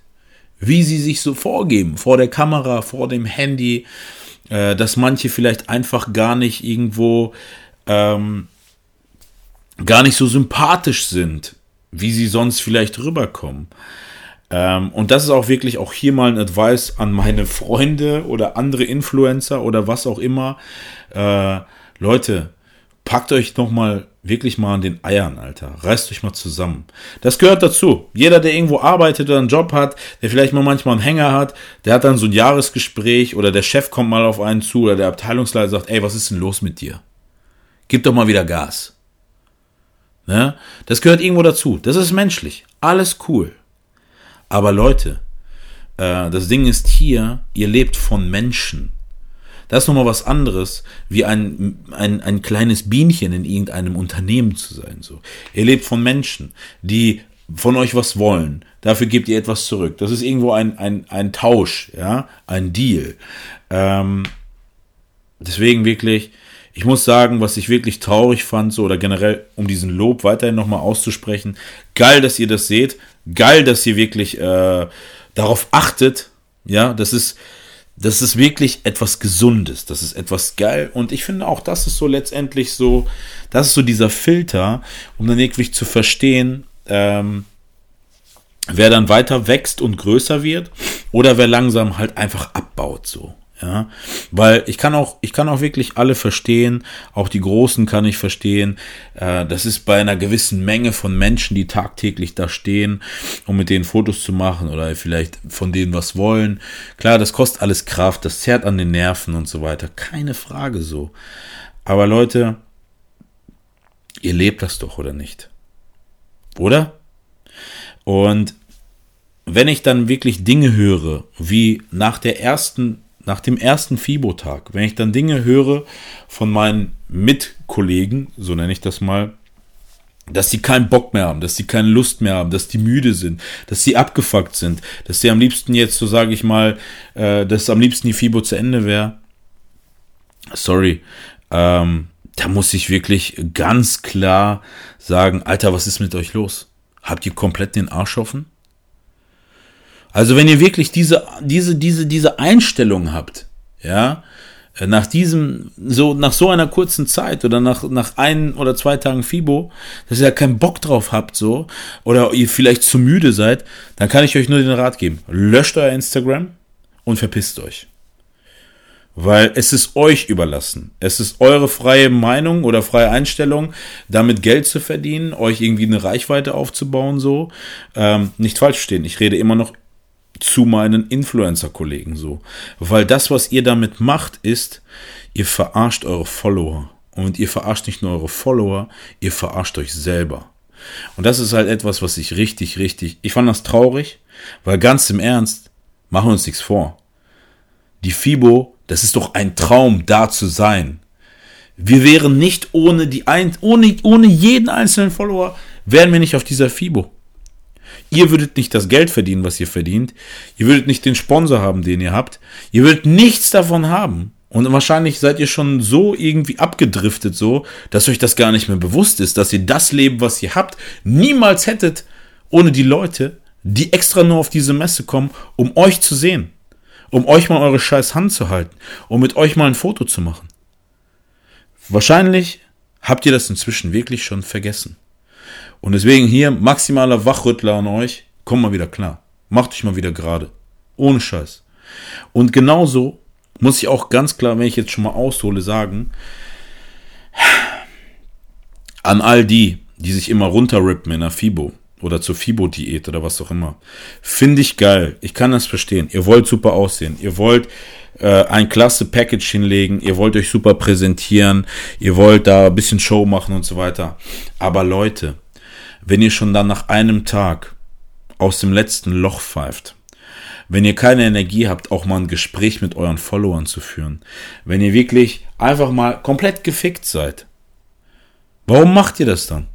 wie sie sich so vorgeben, vor der Kamera, vor dem Handy, äh, dass manche vielleicht einfach gar nicht irgendwo, ähm, gar nicht so sympathisch sind, wie sie sonst vielleicht rüberkommen. Ähm, und das ist auch wirklich auch hier mal ein Advice an meine Freunde oder andere Influencer oder was auch immer. Äh, Leute, packt euch noch mal wirklich mal an den Eiern, Alter. Reißt euch mal zusammen. Das gehört dazu. Jeder, der irgendwo arbeitet oder einen Job hat, der vielleicht mal manchmal einen Hänger hat, der hat dann so ein Jahresgespräch oder der Chef kommt mal auf einen zu oder der Abteilungsleiter sagt, ey, was ist denn los mit dir? Gib doch mal wieder Gas. Ne? Das gehört irgendwo dazu. Das ist menschlich. Alles cool. Aber Leute, äh, das Ding ist hier, ihr lebt von Menschen. Das ist nochmal was anderes, wie ein, ein, ein kleines Bienchen in irgendeinem Unternehmen zu sein. So. Ihr lebt von Menschen, die von euch was wollen. Dafür gebt ihr etwas zurück. Das ist irgendwo ein, ein, ein Tausch, ja, ein Deal. Ähm, deswegen wirklich, ich muss sagen, was ich wirklich traurig fand, so oder generell, um diesen Lob weiterhin nochmal auszusprechen, geil, dass ihr das seht, geil, dass ihr wirklich äh, darauf achtet, ja, das ist, das ist wirklich etwas Gesundes, das ist etwas geil und ich finde auch, das ist so letztendlich so, das ist so dieser Filter, um dann wirklich zu verstehen, ähm, wer dann weiter wächst und größer wird oder wer langsam halt einfach abbaut so. Ja, weil ich kann auch, ich kann auch wirklich alle verstehen, auch die Großen kann ich verstehen. Äh, das ist bei einer gewissen Menge von Menschen, die tagtäglich da stehen, um mit denen Fotos zu machen oder vielleicht von denen was wollen. Klar, das kostet alles Kraft, das zerrt an den Nerven und so weiter. Keine Frage so. Aber Leute, ihr lebt das doch, oder nicht? Oder? Und wenn ich dann wirklich Dinge höre, wie nach der ersten nach dem ersten FIBO-Tag, wenn ich dann Dinge höre von meinen Mitkollegen, so nenne ich das mal, dass sie keinen Bock mehr haben, dass sie keine Lust mehr haben, dass die müde sind, dass sie abgefuckt sind, dass sie am liebsten jetzt, so sage ich mal, äh, dass am liebsten die FIBO zu Ende wäre. Sorry, ähm, da muss ich wirklich ganz klar sagen, Alter, was ist mit euch los? Habt ihr komplett den Arsch offen? Also wenn ihr wirklich diese, diese, diese, diese Einstellung habt, ja, äh, nach diesem, so, nach so einer kurzen Zeit oder nach, nach ein oder zwei Tagen FIBO, dass ihr ja keinen Bock drauf habt, so, oder ihr vielleicht zu müde seid, dann kann ich euch nur den Rat geben. Löscht euer Instagram und verpisst euch. Weil es ist euch überlassen. Es ist eure freie Meinung oder freie Einstellung, damit Geld zu verdienen, euch irgendwie eine Reichweite aufzubauen, so. Ähm, nicht falsch stehen. Ich rede immer noch zu meinen Influencer-Kollegen so. Weil das, was ihr damit macht, ist, ihr verarscht eure Follower. Und ihr verarscht nicht nur eure Follower, ihr verarscht euch selber. Und das ist halt etwas, was ich richtig, richtig, ich fand das traurig, weil ganz im Ernst, machen wir uns nichts vor. Die FIBO, das ist doch ein Traum, da zu sein. Wir wären nicht ohne die ein, ohne, ohne jeden einzelnen Follower, wären wir nicht auf dieser FIBO. Ihr würdet nicht das Geld verdienen, was ihr verdient. Ihr würdet nicht den Sponsor haben, den ihr habt. Ihr würdet nichts davon haben. Und wahrscheinlich seid ihr schon so irgendwie abgedriftet, so, dass euch das gar nicht mehr bewusst ist, dass ihr das Leben, was ihr habt, niemals hättet, ohne die Leute, die extra nur auf diese Messe kommen, um euch zu sehen. Um euch mal eure scheiß Hand zu halten. Um mit euch mal ein Foto zu machen. Wahrscheinlich habt ihr das inzwischen wirklich schon vergessen. Und deswegen hier maximaler Wachrüttler an euch. Kommt mal wieder klar. Macht euch mal wieder gerade. Ohne Scheiß. Und genauso muss ich auch ganz klar, wenn ich jetzt schon mal aushole, sagen, an all die, die sich immer runterrippen in der FIBO oder zur FIBO-Diät oder was auch immer, finde ich geil. Ich kann das verstehen. Ihr wollt super aussehen. Ihr wollt äh, ein klasse Package hinlegen. Ihr wollt euch super präsentieren. Ihr wollt da ein bisschen Show machen und so weiter. Aber Leute, wenn ihr schon dann nach einem Tag aus dem letzten Loch pfeift, wenn ihr keine Energie habt, auch mal ein Gespräch mit euren Followern zu führen, wenn ihr wirklich einfach mal komplett gefickt seid, warum macht ihr das dann?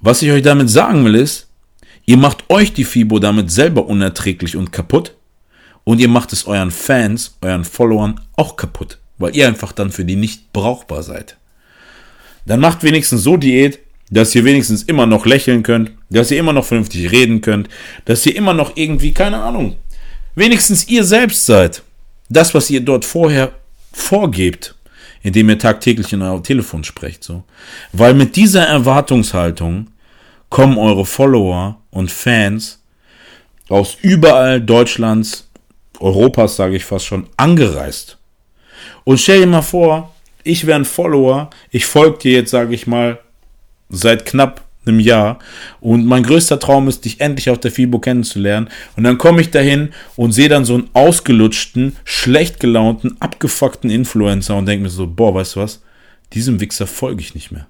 Was ich euch damit sagen will ist, ihr macht euch die FIBO damit selber unerträglich und kaputt und ihr macht es euren Fans, euren Followern auch kaputt, weil ihr einfach dann für die nicht brauchbar seid dann macht wenigstens so Diät, dass ihr wenigstens immer noch lächeln könnt, dass ihr immer noch vernünftig reden könnt, dass ihr immer noch irgendwie, keine Ahnung, wenigstens ihr selbst seid. Das, was ihr dort vorher vorgebt, indem ihr tagtäglich in eurem Telefon sprecht, so. Weil mit dieser Erwartungshaltung kommen eure Follower und Fans aus überall Deutschlands, Europas, sage ich fast schon, angereist. Und stell dir mal vor, ich wäre ein Follower, ich folge dir jetzt, sage ich mal, seit knapp einem Jahr und mein größter Traum ist, dich endlich auf der FIBO kennenzulernen und dann komme ich dahin und sehe dann so einen ausgelutschten, schlecht gelaunten, abgefuckten Influencer und denke mir so, boah, weißt du was, diesem Wichser folge ich nicht mehr.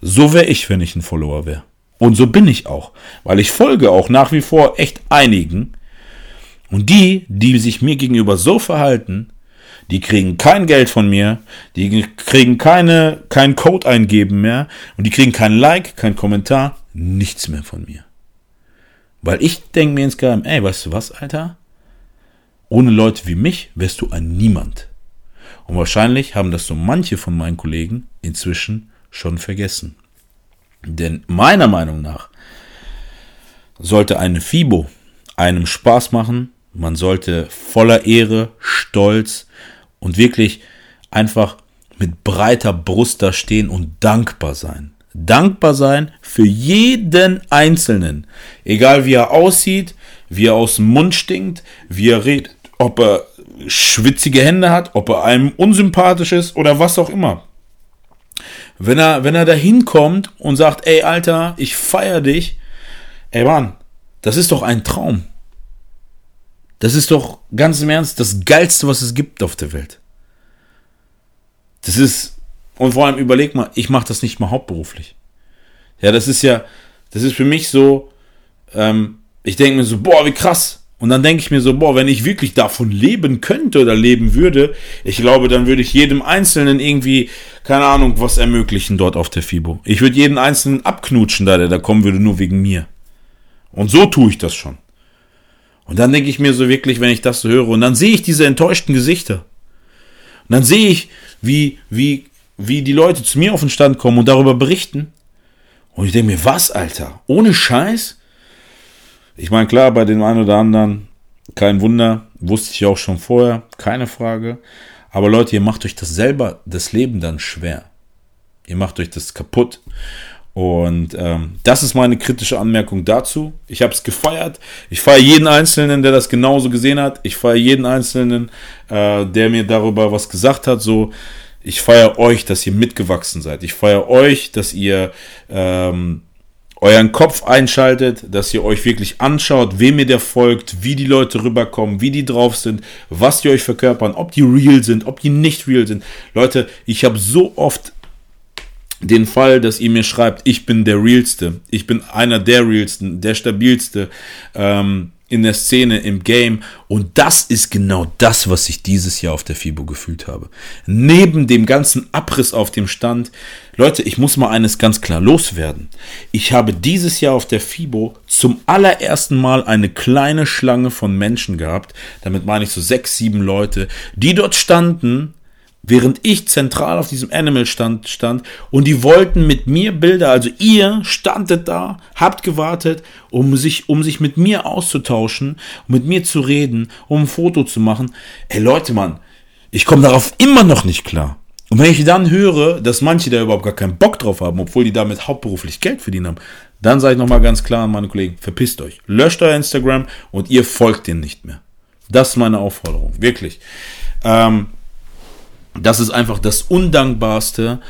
So wäre ich, wenn ich ein Follower wäre. Und so bin ich auch, weil ich folge auch nach wie vor echt einigen. Und die, die sich mir gegenüber so verhalten, die kriegen kein Geld von mir, die kriegen keine, keinen Code eingeben mehr und die kriegen kein Like, kein Kommentar, nichts mehr von mir. Weil ich denke mir insgeheim, ey, weißt du was, Alter? Ohne Leute wie mich wärst du ein Niemand. Und wahrscheinlich haben das so manche von meinen Kollegen inzwischen schon vergessen. Denn meiner Meinung nach sollte eine FIBO einem Spaß machen, man sollte voller Ehre, Stolz und wirklich einfach mit breiter Brust da stehen und dankbar sein. Dankbar sein für jeden Einzelnen. Egal wie er aussieht, wie er aus dem Mund stinkt, wie er redet, ob er schwitzige Hände hat, ob er einem unsympathisch ist oder was auch immer. Wenn er, wenn er da hinkommt und sagt, ey Alter, ich feier dich, ey Mann, das ist doch ein Traum. Das ist doch ganz im Ernst das Geilste, was es gibt auf der Welt. Das ist, und vor allem überleg mal, ich mache das nicht mal hauptberuflich. Ja, das ist ja, das ist für mich so, ähm, ich denke mir so, boah, wie krass. Und dann denke ich mir so, boah, wenn ich wirklich davon leben könnte oder leben würde, ich glaube, dann würde ich jedem Einzelnen irgendwie, keine Ahnung, was ermöglichen dort auf der FIBO. Ich würde jeden Einzelnen abknutschen, da der da kommen würde, nur wegen mir. Und so tue ich das schon. Und dann denke ich mir so wirklich, wenn ich das so höre, und dann sehe ich diese enttäuschten Gesichter. Und dann sehe ich, wie, wie, wie die Leute zu mir auf den Stand kommen und darüber berichten. Und ich denke mir, was, Alter? Ohne Scheiß? Ich meine, klar, bei dem einen oder anderen, kein Wunder, wusste ich auch schon vorher, keine Frage. Aber Leute, ihr macht euch das selber, das Leben dann schwer. Ihr macht euch das kaputt. Und ähm, das ist meine kritische Anmerkung dazu. Ich habe es gefeiert. Ich feiere jeden Einzelnen, der das genauso gesehen hat. Ich feiere jeden Einzelnen, äh, der mir darüber was gesagt hat. So, ich feiere euch, dass ihr mitgewachsen seid. Ich feiere euch, dass ihr ähm, euren Kopf einschaltet, dass ihr euch wirklich anschaut, wem ihr der folgt, wie die Leute rüberkommen, wie die drauf sind, was die euch verkörpern, ob die real sind, ob die nicht real sind. Leute, ich habe so oft den Fall, dass ihr mir schreibt, ich bin der realste, ich bin einer der realsten, der stabilste, ähm, in der Szene, im Game. Und das ist genau das, was ich dieses Jahr auf der FIBO gefühlt habe. Neben dem ganzen Abriss auf dem Stand, Leute, ich muss mal eines ganz klar loswerden. Ich habe dieses Jahr auf der FIBO zum allerersten Mal eine kleine Schlange von Menschen gehabt. Damit meine ich so sechs, sieben Leute, die dort standen während ich zentral auf diesem Animal stand, stand und die wollten mit mir Bilder, also ihr standet da, habt gewartet, um sich, um sich mit mir auszutauschen, um mit mir zu reden, um ein Foto zu machen. Ey Leute, Mann, ich komme darauf immer noch nicht klar. Und wenn ich dann höre, dass manche da überhaupt gar keinen Bock drauf haben, obwohl die damit hauptberuflich Geld verdienen haben, dann sage ich nochmal ganz klar an meine Kollegen, verpisst euch, löscht euer Instagram und ihr folgt denen nicht mehr. Das ist meine Aufforderung, wirklich. Ähm, das ist einfach das Undankbarste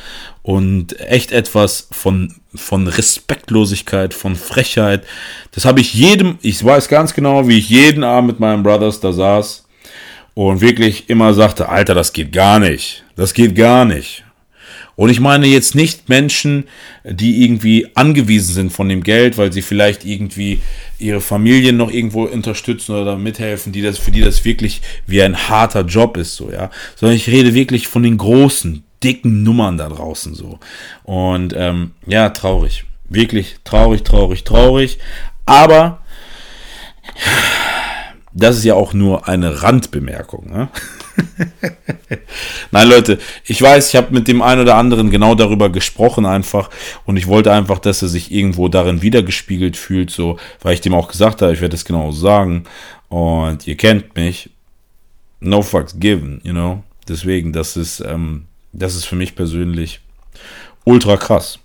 und echt etwas von, von Respektlosigkeit, von Frechheit. Das habe ich jedem, ich weiß ganz genau, wie ich jeden Abend mit meinen Brothers da saß und wirklich immer sagte, Alter, das geht gar nicht. Das geht gar nicht. Und ich meine jetzt nicht Menschen, die irgendwie angewiesen sind von dem Geld, weil sie vielleicht irgendwie ihre Familien noch irgendwo unterstützen oder mithelfen, die das, für die das wirklich wie ein harter Job ist, so, ja. Sondern ich rede wirklich von den großen, dicken Nummern da draußen, so. Und, ähm, ja, traurig. Wirklich traurig, traurig, traurig. Aber, das ist ja auch nur eine Randbemerkung, ne? Nein, Leute, ich weiß, ich habe mit dem einen oder anderen genau darüber gesprochen einfach und ich wollte einfach, dass er sich irgendwo darin wiedergespiegelt fühlt, so, weil ich dem auch gesagt habe, ich werde es genau sagen und ihr kennt mich, no fucks given, you know, deswegen, das ist, ähm, das ist für mich persönlich ultra krass,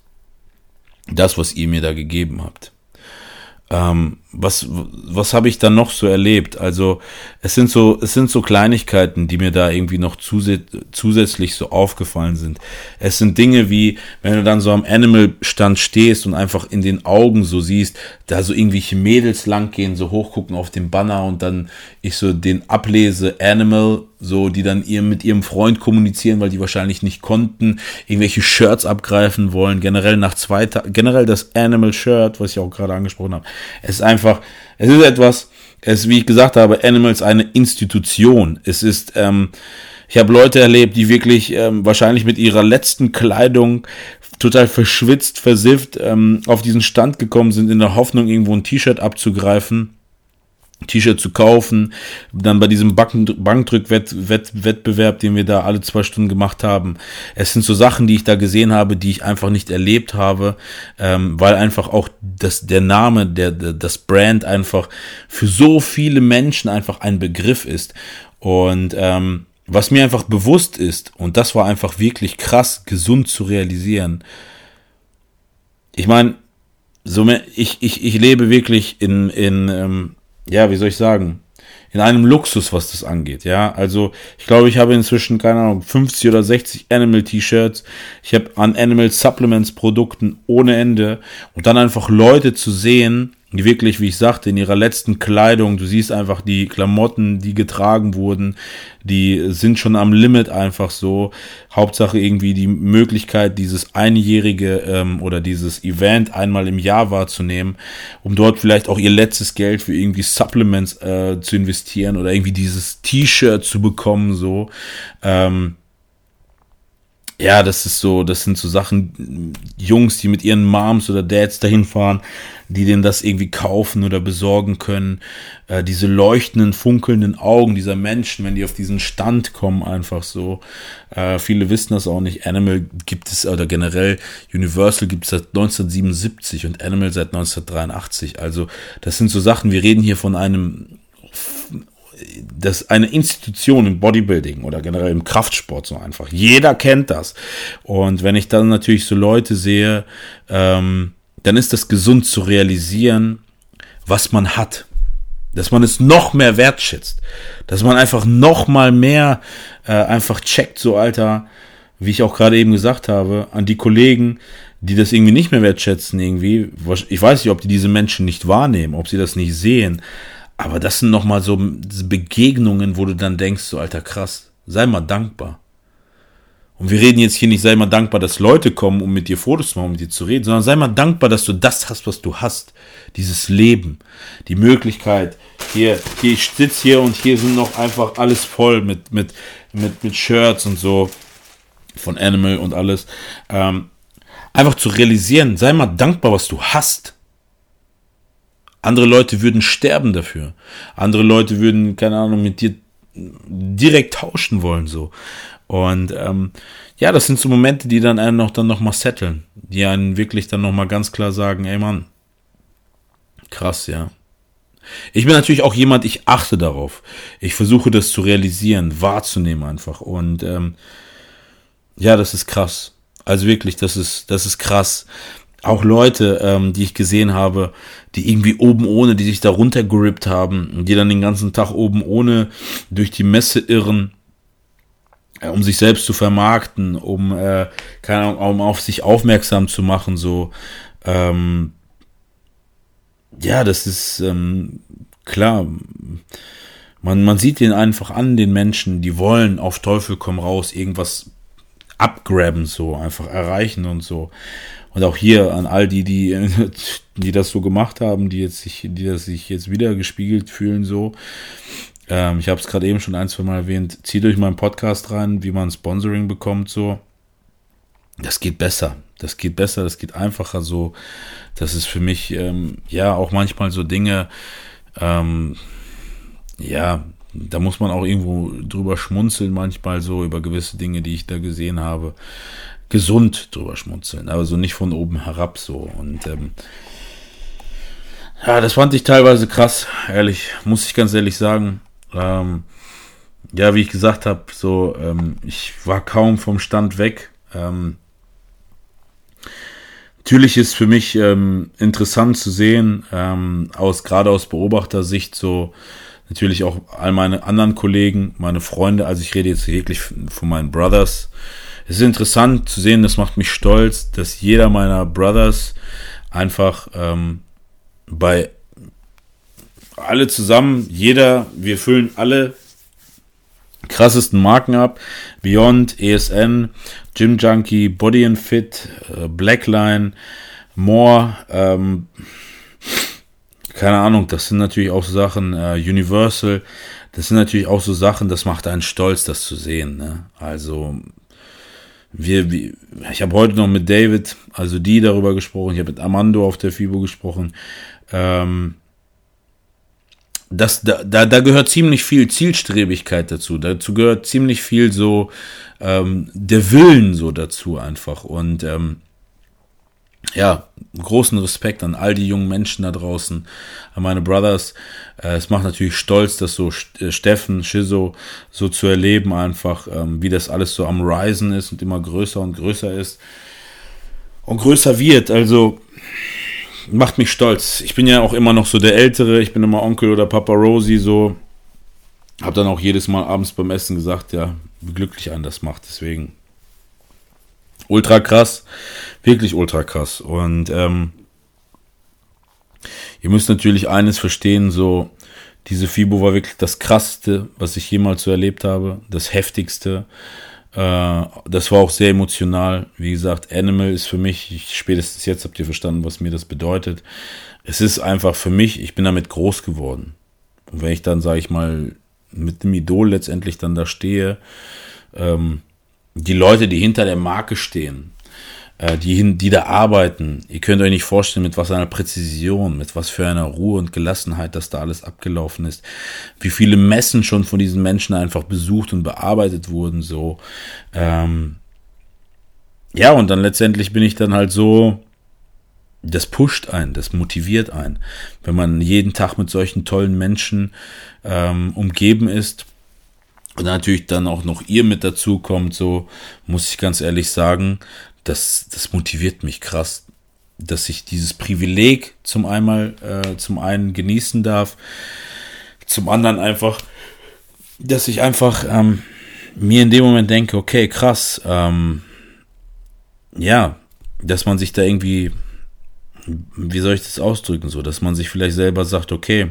das, was ihr mir da gegeben habt. Ähm, was, was habe ich dann noch so erlebt? Also es sind so, es sind so Kleinigkeiten, die mir da irgendwie noch zusätzlich so aufgefallen sind. Es sind Dinge wie, wenn du dann so am Animal-Stand stehst und einfach in den Augen so siehst, da so irgendwelche Mädels langgehen, so hochgucken auf den Banner und dann ich so den ablese Animal, so die dann ihr mit ihrem Freund kommunizieren, weil die wahrscheinlich nicht konnten, irgendwelche Shirts abgreifen wollen, generell nach zwei Tagen, generell das Animal Shirt, was ich auch gerade angesprochen habe. Es ist einfach, es ist etwas, es wie ich gesagt habe, Animals eine Institution. Es ist, ähm, ich habe Leute erlebt, die wirklich ähm, wahrscheinlich mit ihrer letzten Kleidung total verschwitzt, versifft ähm, auf diesen Stand gekommen sind, in der Hoffnung, irgendwo ein T-Shirt abzugreifen. T-Shirt zu kaufen, dann bei diesem Bankdrück-Wettbewerb, den wir da alle zwei Stunden gemacht haben. Es sind so Sachen, die ich da gesehen habe, die ich einfach nicht erlebt habe, ähm, weil einfach auch das, der Name, der, das Brand einfach für so viele Menschen einfach ein Begriff ist. Und ähm, was mir einfach bewusst ist, und das war einfach wirklich krass, gesund zu realisieren. Ich meine, so, ich, ich, ich lebe wirklich in, in, ähm, ja, wie soll ich sagen, in einem Luxus, was das angeht, ja. Also, ich glaube, ich habe inzwischen, keine Ahnung, 50 oder 60 Animal T-Shirts. Ich habe an Animal Supplements Produkten ohne Ende. Und dann einfach Leute zu sehen, wirklich, wie ich sagte, in ihrer letzten Kleidung, du siehst einfach die Klamotten, die getragen wurden, die sind schon am Limit einfach so. Hauptsache irgendwie die Möglichkeit, dieses einjährige ähm, oder dieses Event einmal im Jahr wahrzunehmen, um dort vielleicht auch ihr letztes Geld für irgendwie Supplements äh, zu investieren oder irgendwie dieses T-Shirt zu bekommen, so. Ähm, ja, das ist so, das sind so Sachen, Jungs, die mit ihren Moms oder Dads dahin fahren, die denen das irgendwie kaufen oder besorgen können. Äh, diese leuchtenden, funkelnden Augen dieser Menschen, wenn die auf diesen Stand kommen, einfach so. Äh, viele wissen das auch nicht. Animal gibt es, oder generell Universal gibt es seit 1977 und Animal seit 1983. Also, das sind so Sachen, wir reden hier von einem das eine Institution im Bodybuilding oder generell im Kraftsport so einfach. Jeder kennt das. Und wenn ich dann natürlich so Leute sehe, ähm, dann ist das gesund zu realisieren, was man hat. Dass man es noch mehr wertschätzt. Dass man einfach noch mal mehr äh, einfach checkt, so Alter, wie ich auch gerade eben gesagt habe, an die Kollegen, die das irgendwie nicht mehr wertschätzen irgendwie. Ich weiß nicht, ob die diese Menschen nicht wahrnehmen, ob sie das nicht sehen. Aber das sind nochmal so Begegnungen, wo du dann denkst, so alter krass, sei mal dankbar. Und wir reden jetzt hier nicht, sei mal dankbar, dass Leute kommen, um mit dir Fotos zu machen, um mit dir zu reden, sondern sei mal dankbar, dass du das hast, was du hast. Dieses Leben, die Möglichkeit. Hier, hier, ich sitze hier und hier sind noch einfach alles voll mit, mit, mit, mit Shirts und so von Animal und alles. Ähm, einfach zu realisieren, sei mal dankbar, was du hast. Andere Leute würden sterben dafür. Andere Leute würden, keine Ahnung, mit dir direkt tauschen wollen, so. Und ähm, ja, das sind so Momente, die dann einen noch dann noch mal setteln, die einen wirklich dann noch mal ganz klar sagen, ey Mann, krass, ja. Ich bin natürlich auch jemand, ich achte darauf. Ich versuche das zu realisieren, wahrzunehmen einfach. Und ähm, ja, das ist krass. Also wirklich, das ist, das ist krass auch Leute, ähm, die ich gesehen habe, die irgendwie oben ohne, die sich da runtergerippt haben, die dann den ganzen Tag oben ohne durch die Messe irren, um sich selbst zu vermarkten, um, äh, keine Ahnung, um auf sich aufmerksam zu machen, so, ähm, ja, das ist ähm, klar. Man, man sieht den einfach an, den Menschen, die wollen auf Teufel komm raus irgendwas abgraben, so, einfach erreichen und so. Und auch hier an all die, die, die das so gemacht haben, die jetzt sich, die das sich jetzt wieder gespiegelt fühlen, so. Ähm, ich habe es gerade eben schon ein, zwei Mal erwähnt. Zieht euch meinen Podcast rein, wie man Sponsoring bekommt, so. Das geht besser. Das geht besser, das geht einfacher so. Das ist für mich, ähm, ja, auch manchmal so Dinge, ähm, ja, da muss man auch irgendwo drüber schmunzeln, manchmal so über gewisse Dinge, die ich da gesehen habe gesund drüber schmunzeln, aber so nicht von oben herab so. Und ähm, ja, das fand ich teilweise krass, ehrlich, muss ich ganz ehrlich sagen. Ähm, ja, wie ich gesagt habe, so, ähm, ich war kaum vom Stand weg. Ähm, natürlich ist für mich ähm, interessant zu sehen, ähm, aus gerade aus Beobachtersicht so natürlich auch all meine anderen Kollegen, meine Freunde, also ich rede jetzt wirklich von meinen Brothers. Es ist interessant zu sehen, das macht mich stolz, dass jeder meiner Brothers einfach ähm, bei alle zusammen, jeder, wir füllen alle krassesten Marken ab. Beyond, ESN, Gym Junkie, Body and Fit, äh, Blackline, More, ähm, keine Ahnung, das sind natürlich auch so Sachen, äh, Universal, das sind natürlich auch so Sachen, das macht einen stolz, das zu sehen. Ne? Also, wir, wir ich habe heute noch mit David, also die darüber gesprochen, ich habe mit Amando auf der FIBO gesprochen. Ähm, das, da, da, da gehört ziemlich viel Zielstrebigkeit dazu. Dazu gehört ziemlich viel so ähm, der Willen so dazu einfach. Und ähm, ja, großen Respekt an all die jungen Menschen da draußen, an meine Brothers. Äh, es macht natürlich stolz, das so äh, Steffen, Shizo so zu erleben, einfach, ähm, wie das alles so am Risen ist und immer größer und größer ist und größer wird. Also macht mich stolz. Ich bin ja auch immer noch so der Ältere, ich bin immer Onkel oder Papa Rosie so. Hab dann auch jedes Mal abends beim Essen gesagt, ja, wie glücklich einen das macht. Deswegen ultra krass, wirklich ultra krass. Und ähm, ihr müsst natürlich eines verstehen, so diese FIBO war wirklich das krasseste, was ich jemals so erlebt habe, das heftigste. Äh, das war auch sehr emotional. Wie gesagt, Animal ist für mich, spätestens jetzt habt ihr verstanden, was mir das bedeutet. Es ist einfach für mich, ich bin damit groß geworden. Und wenn ich dann, sage ich mal, mit dem Idol letztendlich dann da stehe, ähm, die Leute, die hinter der Marke stehen, äh, die, die da arbeiten. Ihr könnt euch nicht vorstellen, mit was einer Präzision, mit was für einer Ruhe und Gelassenheit das da alles abgelaufen ist. Wie viele Messen schon von diesen Menschen einfach besucht und bearbeitet wurden, so. Ähm, ja, und dann letztendlich bin ich dann halt so, das pusht ein, das motiviert ein. Wenn man jeden Tag mit solchen tollen Menschen ähm, umgeben ist, und natürlich dann auch noch ihr mit dazu kommt, so muss ich ganz ehrlich sagen, das, das motiviert mich krass, dass ich dieses Privileg zum einmal, äh, zum einen genießen darf, zum anderen einfach, dass ich einfach ähm, mir in dem Moment denke, okay, krass, ähm, ja, dass man sich da irgendwie, wie soll ich das ausdrücken, so, dass man sich vielleicht selber sagt, okay,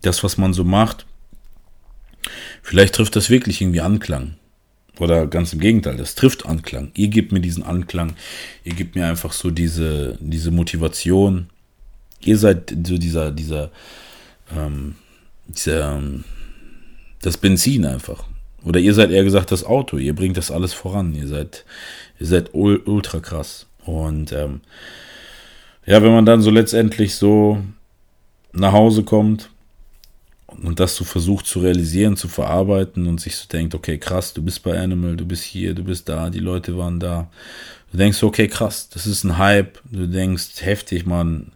das, was man so macht, vielleicht trifft das wirklich irgendwie Anklang. Oder ganz im Gegenteil, das trifft Anklang. Ihr gebt mir diesen Anklang. Ihr gebt mir einfach so diese, diese Motivation. Ihr seid so dieser, dieser, ähm, dieser, ähm, das Benzin einfach. Oder ihr seid eher gesagt das Auto. Ihr bringt das alles voran. Ihr seid, ihr seid ultra krass. Und ähm, ja, wenn man dann so letztendlich so nach Hause kommt, und das so versucht zu realisieren, zu verarbeiten und sich so denkt, okay, krass, du bist bei Animal, du bist hier, du bist da, die Leute waren da. Du denkst, okay, krass, das ist ein Hype. Du denkst, heftig, man.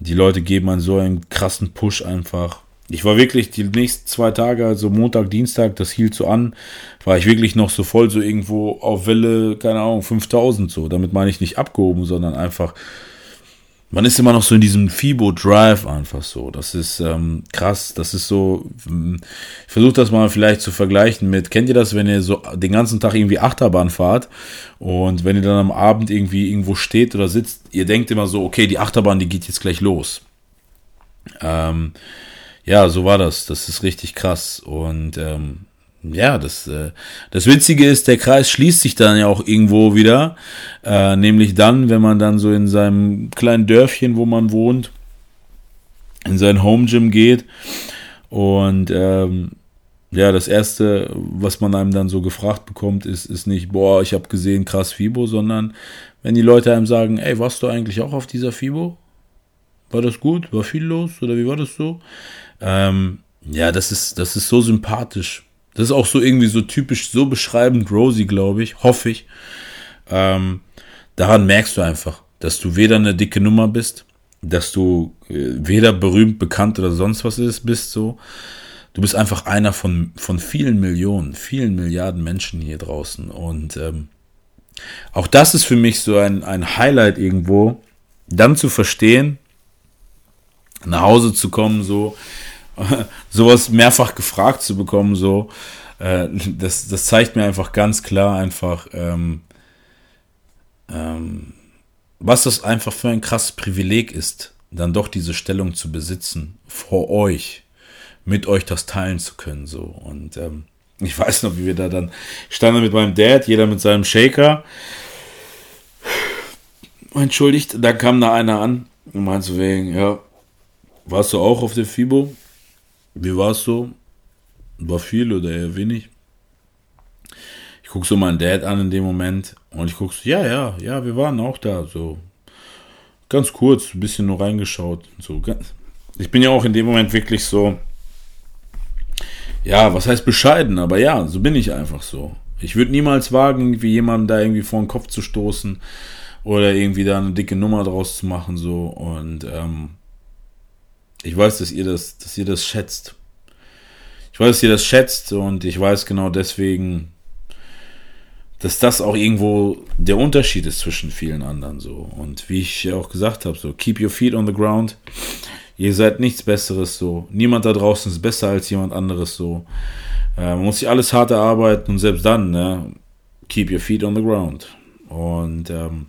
Die Leute geben einen so einen krassen Push einfach. Ich war wirklich die nächsten zwei Tage, also Montag, Dienstag, das hielt so an, war ich wirklich noch so voll so irgendwo auf Welle, keine Ahnung, 5000 so. Damit meine ich nicht abgehoben, sondern einfach man ist immer noch so in diesem Fibo Drive einfach so. Das ist ähm, krass. Das ist so. Hm, ich versuche das mal vielleicht zu vergleichen mit. Kennt ihr das, wenn ihr so den ganzen Tag irgendwie Achterbahn fahrt und wenn ihr dann am Abend irgendwie irgendwo steht oder sitzt, ihr denkt immer so, okay, die Achterbahn, die geht jetzt gleich los. Ähm, ja, so war das. Das ist richtig krass und ähm, ja, das, äh, das Witzige ist, der Kreis schließt sich dann ja auch irgendwo wieder. Äh, nämlich dann, wenn man dann so in seinem kleinen Dörfchen, wo man wohnt, in sein Home Gym geht. Und ähm, ja, das erste, was man einem dann so gefragt bekommt, ist, ist nicht, boah, ich habe gesehen, krass FIBO, sondern wenn die Leute einem sagen, ey, warst du eigentlich auch auf dieser FIBO? War das gut? War viel los? Oder wie war das so? Ähm, ja, das ist, das ist so sympathisch das ist auch so irgendwie so typisch, so beschreibend Rosie, glaube ich, hoffe ich. Ähm, daran merkst du einfach, dass du weder eine dicke Nummer bist, dass du äh, weder berühmt, bekannt oder sonst was ist, bist so. Du bist einfach einer von, von vielen Millionen, vielen Milliarden Menschen hier draußen. Und ähm, auch das ist für mich so ein, ein Highlight irgendwo, dann zu verstehen, nach Hause zu kommen, so sowas mehrfach gefragt zu bekommen, so äh, das, das zeigt mir einfach ganz klar einfach, ähm, ähm, was das einfach für ein krasses Privileg ist, dann doch diese Stellung zu besitzen vor euch, mit euch das teilen zu können, so und ähm, ich weiß noch, wie wir da dann standen mit meinem Dad, jeder mit seinem Shaker. Entschuldigt, da kam da einer an und meinte wegen, ja, warst du auch auf der FIBO? Wie war es so? War viel oder eher wenig? Ich gucke so meinen Dad an in dem Moment und ich gucke so, ja, ja, ja, wir waren auch da, so ganz kurz, ein bisschen nur reingeschaut. So, ich bin ja auch in dem Moment wirklich so, ja, was heißt bescheiden, aber ja, so bin ich einfach so. Ich würde niemals wagen, irgendwie jemanden da irgendwie vor den Kopf zu stoßen oder irgendwie da eine dicke Nummer draus zu machen, so. Und ähm, ich weiß, dass ihr das, dass ihr das schätzt. Ich weiß, dass ihr das schätzt und ich weiß genau deswegen, dass das auch irgendwo der Unterschied ist zwischen vielen anderen so. Und wie ich ja auch gesagt habe, so keep your feet on the ground. Ihr seid nichts Besseres so. Niemand da draußen ist besser als jemand anderes so. Äh, man muss sich alles hart erarbeiten und selbst dann, ne, keep your feet on the ground. Und ähm,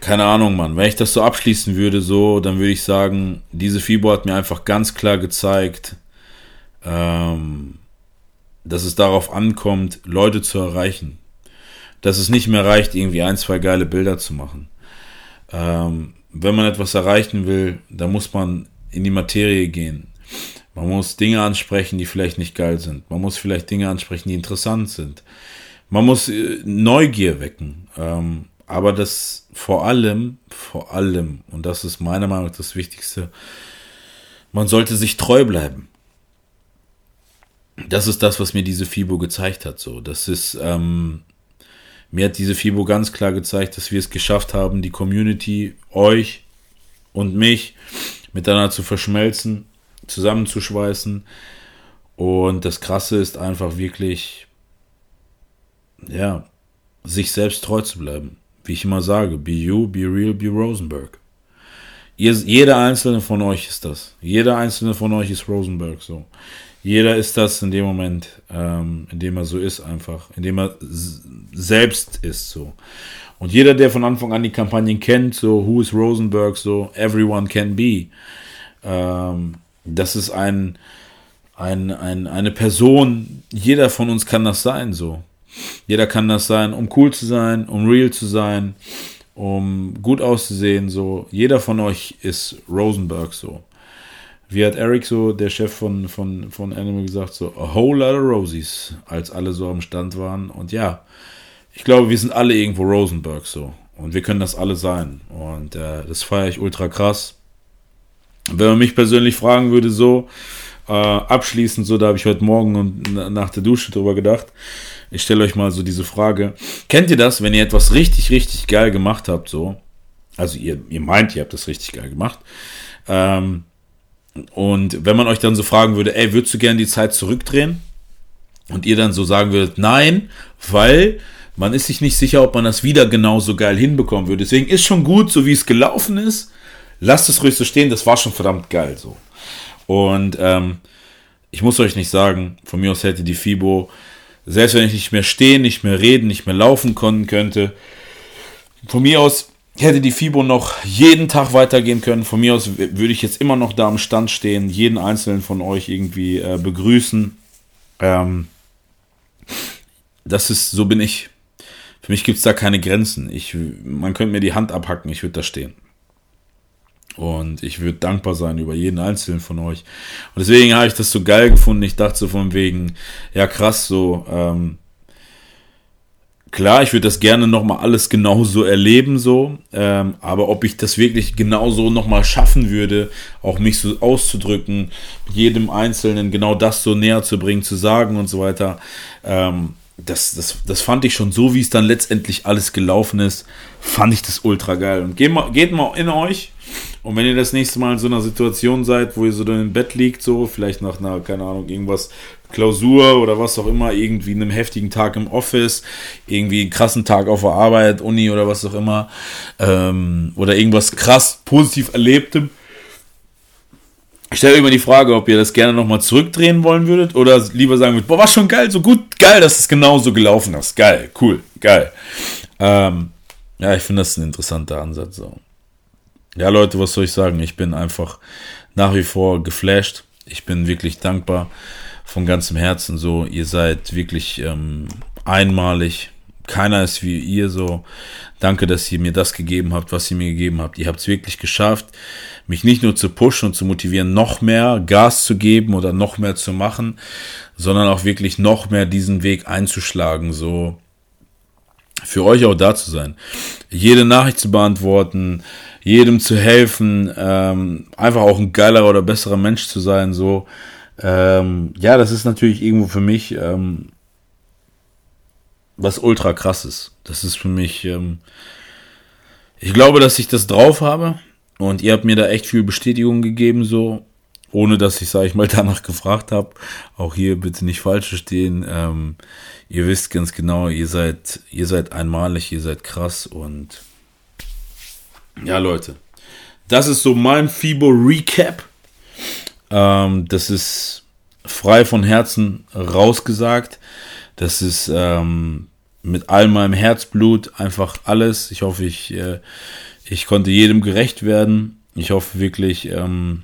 keine Ahnung, Mann. Wenn ich das so abschließen würde, so, dann würde ich sagen, diese FIBO hat mir einfach ganz klar gezeigt, ähm, dass es darauf ankommt, Leute zu erreichen. Dass es nicht mehr reicht, irgendwie ein, zwei geile Bilder zu machen. Ähm, wenn man etwas erreichen will, dann muss man in die Materie gehen. Man muss Dinge ansprechen, die vielleicht nicht geil sind. Man muss vielleicht Dinge ansprechen, die interessant sind. Man muss äh, Neugier wecken. Ähm, aber das vor allem, vor allem, und das ist meiner Meinung nach das Wichtigste, man sollte sich treu bleiben. Das ist das, was mir diese FIBO gezeigt hat. So, das ist, ähm, mir hat diese FIBO ganz klar gezeigt, dass wir es geschafft haben, die Community, euch und mich miteinander zu verschmelzen, zusammenzuschweißen. Und das Krasse ist einfach wirklich, ja, sich selbst treu zu bleiben wie ich immer sage, be you, be real, be Rosenberg. Jeder einzelne von euch ist das. Jeder einzelne von euch ist Rosenberg so. Jeder ist das in dem Moment, ähm, in dem er so ist einfach, in dem er selbst ist so. Und jeder, der von Anfang an die Kampagnen kennt, so Who is Rosenberg, so Everyone can be, ähm, das ist ein, ein, ein, eine Person, jeder von uns kann das sein so. Jeder kann das sein, um cool zu sein, um real zu sein, um gut auszusehen. So, jeder von euch ist Rosenberg so. Wie hat Eric so, der Chef von, von, von Animal gesagt, so a whole lot of Rosies, als alle so am Stand waren. Und ja, ich glaube, wir sind alle irgendwo Rosenberg so. Und wir können das alle sein. Und äh, das feiere ich ultra krass. Wenn man mich persönlich fragen würde, so, äh, abschließend, so, da habe ich heute Morgen und nach der Dusche drüber gedacht. Ich stelle euch mal so diese Frage. Kennt ihr das, wenn ihr etwas richtig, richtig geil gemacht habt, so? Also ihr, ihr meint, ihr habt das richtig geil gemacht. Ähm, und wenn man euch dann so fragen würde, ey, würdest du gerne die Zeit zurückdrehen? Und ihr dann so sagen würdet, nein, weil man ist sich nicht sicher, ob man das wieder genauso geil hinbekommen würde. Deswegen ist schon gut, so wie es gelaufen ist. Lasst es ruhig so stehen, das war schon verdammt geil so. Und ähm, ich muss euch nicht sagen, von mir aus hätte die FIBO selbst wenn ich nicht mehr stehen, nicht mehr reden, nicht mehr laufen können könnte. Von mir aus hätte die FIBO noch jeden Tag weitergehen können. Von mir aus würde ich jetzt immer noch da am Stand stehen, jeden einzelnen von euch irgendwie äh, begrüßen. Ähm, das ist, so bin ich. Für mich gibt es da keine Grenzen. Ich, man könnte mir die Hand abhacken, ich würde da stehen. Und ich würde dankbar sein über jeden einzelnen von euch. Und deswegen habe ich das so geil gefunden. Ich dachte so von wegen, ja krass, so, ähm, klar, ich würde das gerne nochmal alles genauso erleben, so, ähm, aber ob ich das wirklich genauso nochmal schaffen würde, auch mich so auszudrücken, jedem Einzelnen genau das so näher zu bringen, zu sagen und so weiter, ähm, das, das, das fand ich schon so, wie es dann letztendlich alles gelaufen ist, fand ich das ultra geil. Und geht mal, geht mal in euch, und wenn ihr das nächste Mal in so einer Situation seid, wo ihr so dann im Bett liegt, so, vielleicht nach einer, keine Ahnung, irgendwas Klausur oder was auch immer, irgendwie einem heftigen Tag im Office, irgendwie einen krassen Tag auf der Arbeit, Uni oder was auch immer, ähm, oder irgendwas krass positiv Erlebtem. Ich stelle immer die Frage, ob ihr das gerne nochmal zurückdrehen wollen würdet oder lieber sagen würdet, boah, war schon geil, so gut, geil, dass es genauso gelaufen ist. Geil, cool, geil. Ähm, ja, ich finde das ein interessanter Ansatz. So. Ja, Leute, was soll ich sagen? Ich bin einfach nach wie vor geflasht. Ich bin wirklich dankbar von ganzem Herzen so. Ihr seid wirklich ähm, einmalig. Keiner ist wie ihr so. Danke, dass ihr mir das gegeben habt, was ihr mir gegeben habt. Ihr habt es wirklich geschafft, mich nicht nur zu pushen und zu motivieren, noch mehr Gas zu geben oder noch mehr zu machen, sondern auch wirklich noch mehr diesen Weg einzuschlagen, so für euch auch da zu sein. Jede Nachricht zu beantworten, jedem zu helfen, ähm, einfach auch ein geilerer oder besserer Mensch zu sein, so ähm, ja, das ist natürlich irgendwo für mich ähm, was ultra krasses. Das ist für mich, ähm, ich glaube, dass ich das drauf habe und ihr habt mir da echt viel Bestätigung gegeben, so, ohne dass ich, sage ich mal, danach gefragt habe. Auch hier bitte nicht falsch verstehen. Ähm, ihr wisst ganz genau, ihr seid, ihr seid einmalig, ihr seid krass und ja, Leute. Das ist so mein FIBO Recap. Ähm, das ist frei von Herzen rausgesagt. Das ist ähm, mit all meinem Herzblut einfach alles. Ich hoffe, ich, äh, ich konnte jedem gerecht werden. Ich hoffe wirklich, ähm,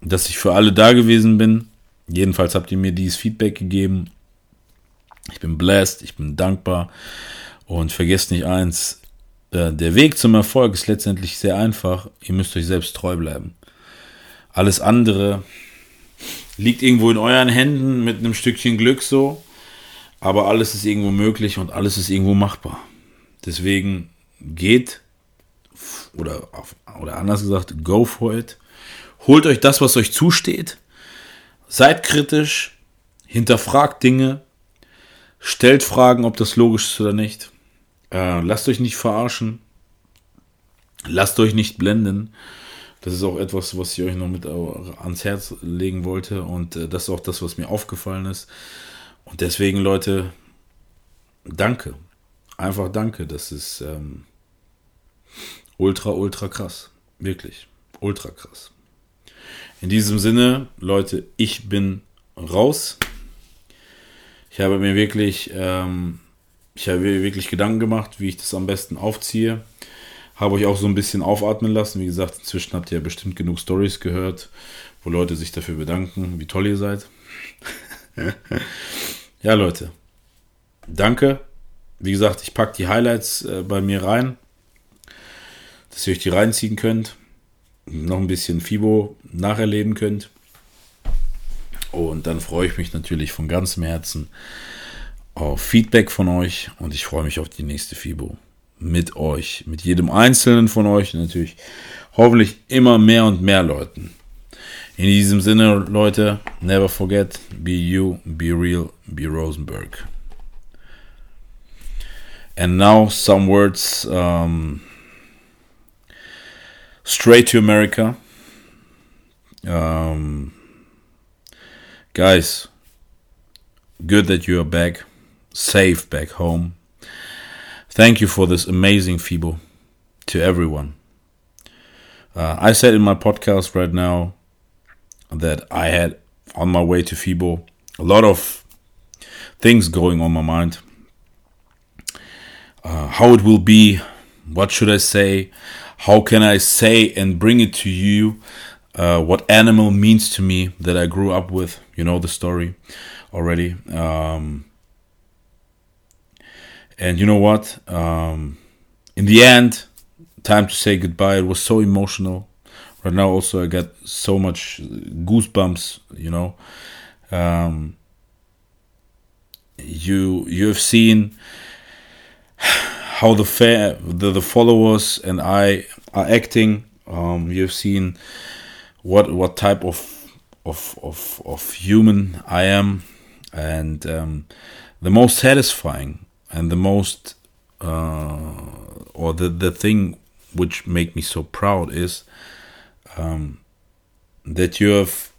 dass ich für alle da gewesen bin. Jedenfalls habt ihr mir dieses Feedback gegeben. Ich bin blessed, ich bin dankbar. Und vergesst nicht eins, der Weg zum Erfolg ist letztendlich sehr einfach. Ihr müsst euch selbst treu bleiben. Alles andere liegt irgendwo in euren Händen mit einem Stückchen Glück so. Aber alles ist irgendwo möglich und alles ist irgendwo machbar. Deswegen geht oder, oder anders gesagt, go for it. Holt euch das, was euch zusteht. Seid kritisch. Hinterfragt Dinge. Stellt Fragen, ob das logisch ist oder nicht. Äh, lasst euch nicht verarschen. Lasst euch nicht blenden. Das ist auch etwas, was ich euch noch mit ans Herz legen wollte. Und äh, das ist auch das, was mir aufgefallen ist. Und deswegen, Leute, danke. Einfach danke. Das ist ähm, ultra, ultra krass. Wirklich. Ultra krass. In diesem Sinne, Leute, ich bin raus. Ich habe mir wirklich, ähm, ich habe mir wirklich Gedanken gemacht, wie ich das am besten aufziehe. Habe euch auch so ein bisschen aufatmen lassen. Wie gesagt, inzwischen habt ihr ja bestimmt genug Stories gehört, wo Leute sich dafür bedanken, wie toll ihr seid. ja, Leute. Danke. Wie gesagt, ich packe die Highlights äh, bei mir rein, dass ihr euch die reinziehen könnt. Noch ein bisschen FIBO nacherleben könnt. Und dann freue ich mich natürlich von ganzem Herzen auf Feedback von euch und ich freue mich auf die nächste FIBO mit euch, mit jedem einzelnen von euch natürlich hoffentlich immer mehr und mehr Leuten. In diesem Sinne, Leute, never forget, be you, be real, be Rosenberg. And now some words um, straight to America. Um, guys, good that you are back, safe back home. Thank you for this amazing FIBO to everyone. Uh, I said in my podcast right now that I had on my way to FIBO a lot of things going on my mind. Uh, how it will be, what should I say, how can I say and bring it to you, uh, what animal means to me that I grew up with. You know the story already. Um, and you know what? Um, in the end, time to say goodbye. It was so emotional. Right now, also, I got so much goosebumps. You know, um, you you have seen how the fair the, the followers and I are acting. Um, you've seen what what type of of of of human I am, and um, the most satisfying and the most uh, or the the thing which make me so proud is um, that you have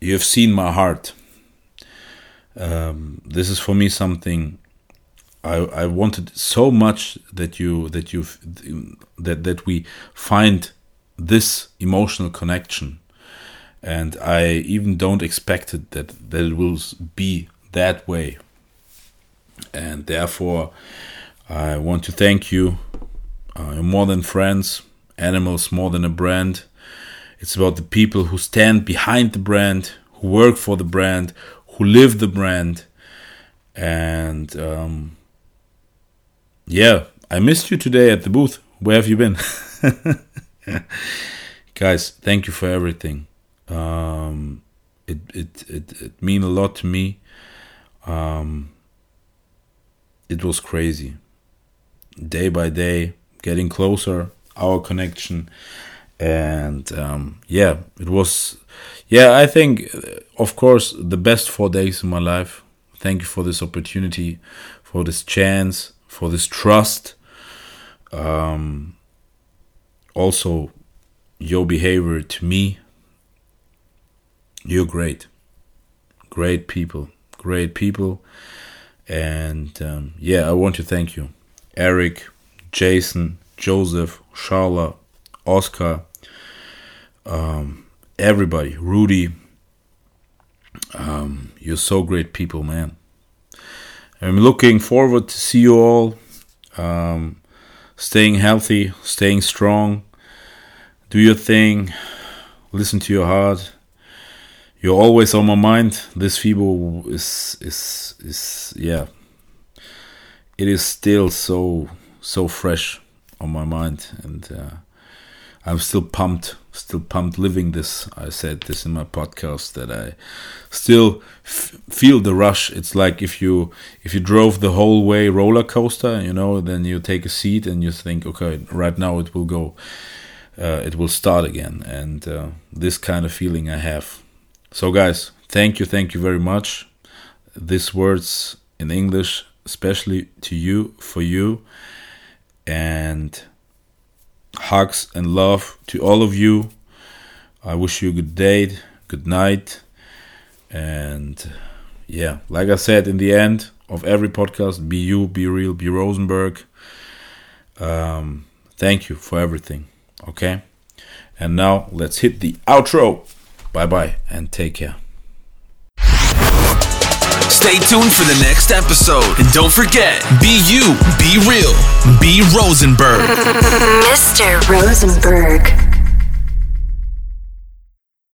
you have seen my heart. Um, this is for me something I, I wanted so much that you that you that that we find this emotional connection. And I even don't expect it that that it will be that way and therefore I want to thank you uh, more than friends animals more than a brand it's about the people who stand behind the brand who work for the brand who live the brand and um, yeah, I missed you today at the booth. Where have you been? Guys, thank you for everything. Um, it, it, it, it mean a lot to me. Um, it was crazy. Day by day, getting closer, our connection. And um, yeah, it was, yeah, I think, of course, the best four days in my life. Thank you for this opportunity, for this chance for this trust. Um, also, your behavior to me. You're great. Great people. Great people. And um, yeah, I want to thank you. Eric, Jason, Joseph, Charla, Oscar, um, everybody, Rudy. Um, you're so great people, man. I'm looking forward to see you all. Um, staying healthy, staying strong. Do your thing. Listen to your heart. You're always on my mind. This FIBO is is is yeah. It is still so so fresh on my mind, and uh, I'm still pumped, still pumped living this. I said this in my podcast that I still feel the rush. It's like if you if you drove the whole way roller coaster, you know, then you take a seat and you think, okay, right now it will go, uh, it will start again, and uh, this kind of feeling I have. So, guys, thank you, thank you very much. These words in English, especially to you, for you, and hugs and love to all of you. I wish you a good day, good night. And yeah, like I said in the end of every podcast, be you, be real, be Rosenberg. Um, thank you for everything. Okay. And now let's hit the outro. Bye bye and take care. Stay tuned for the next episode. And don't forget be you, be real, be Rosenberg. Mr. Rosenberg.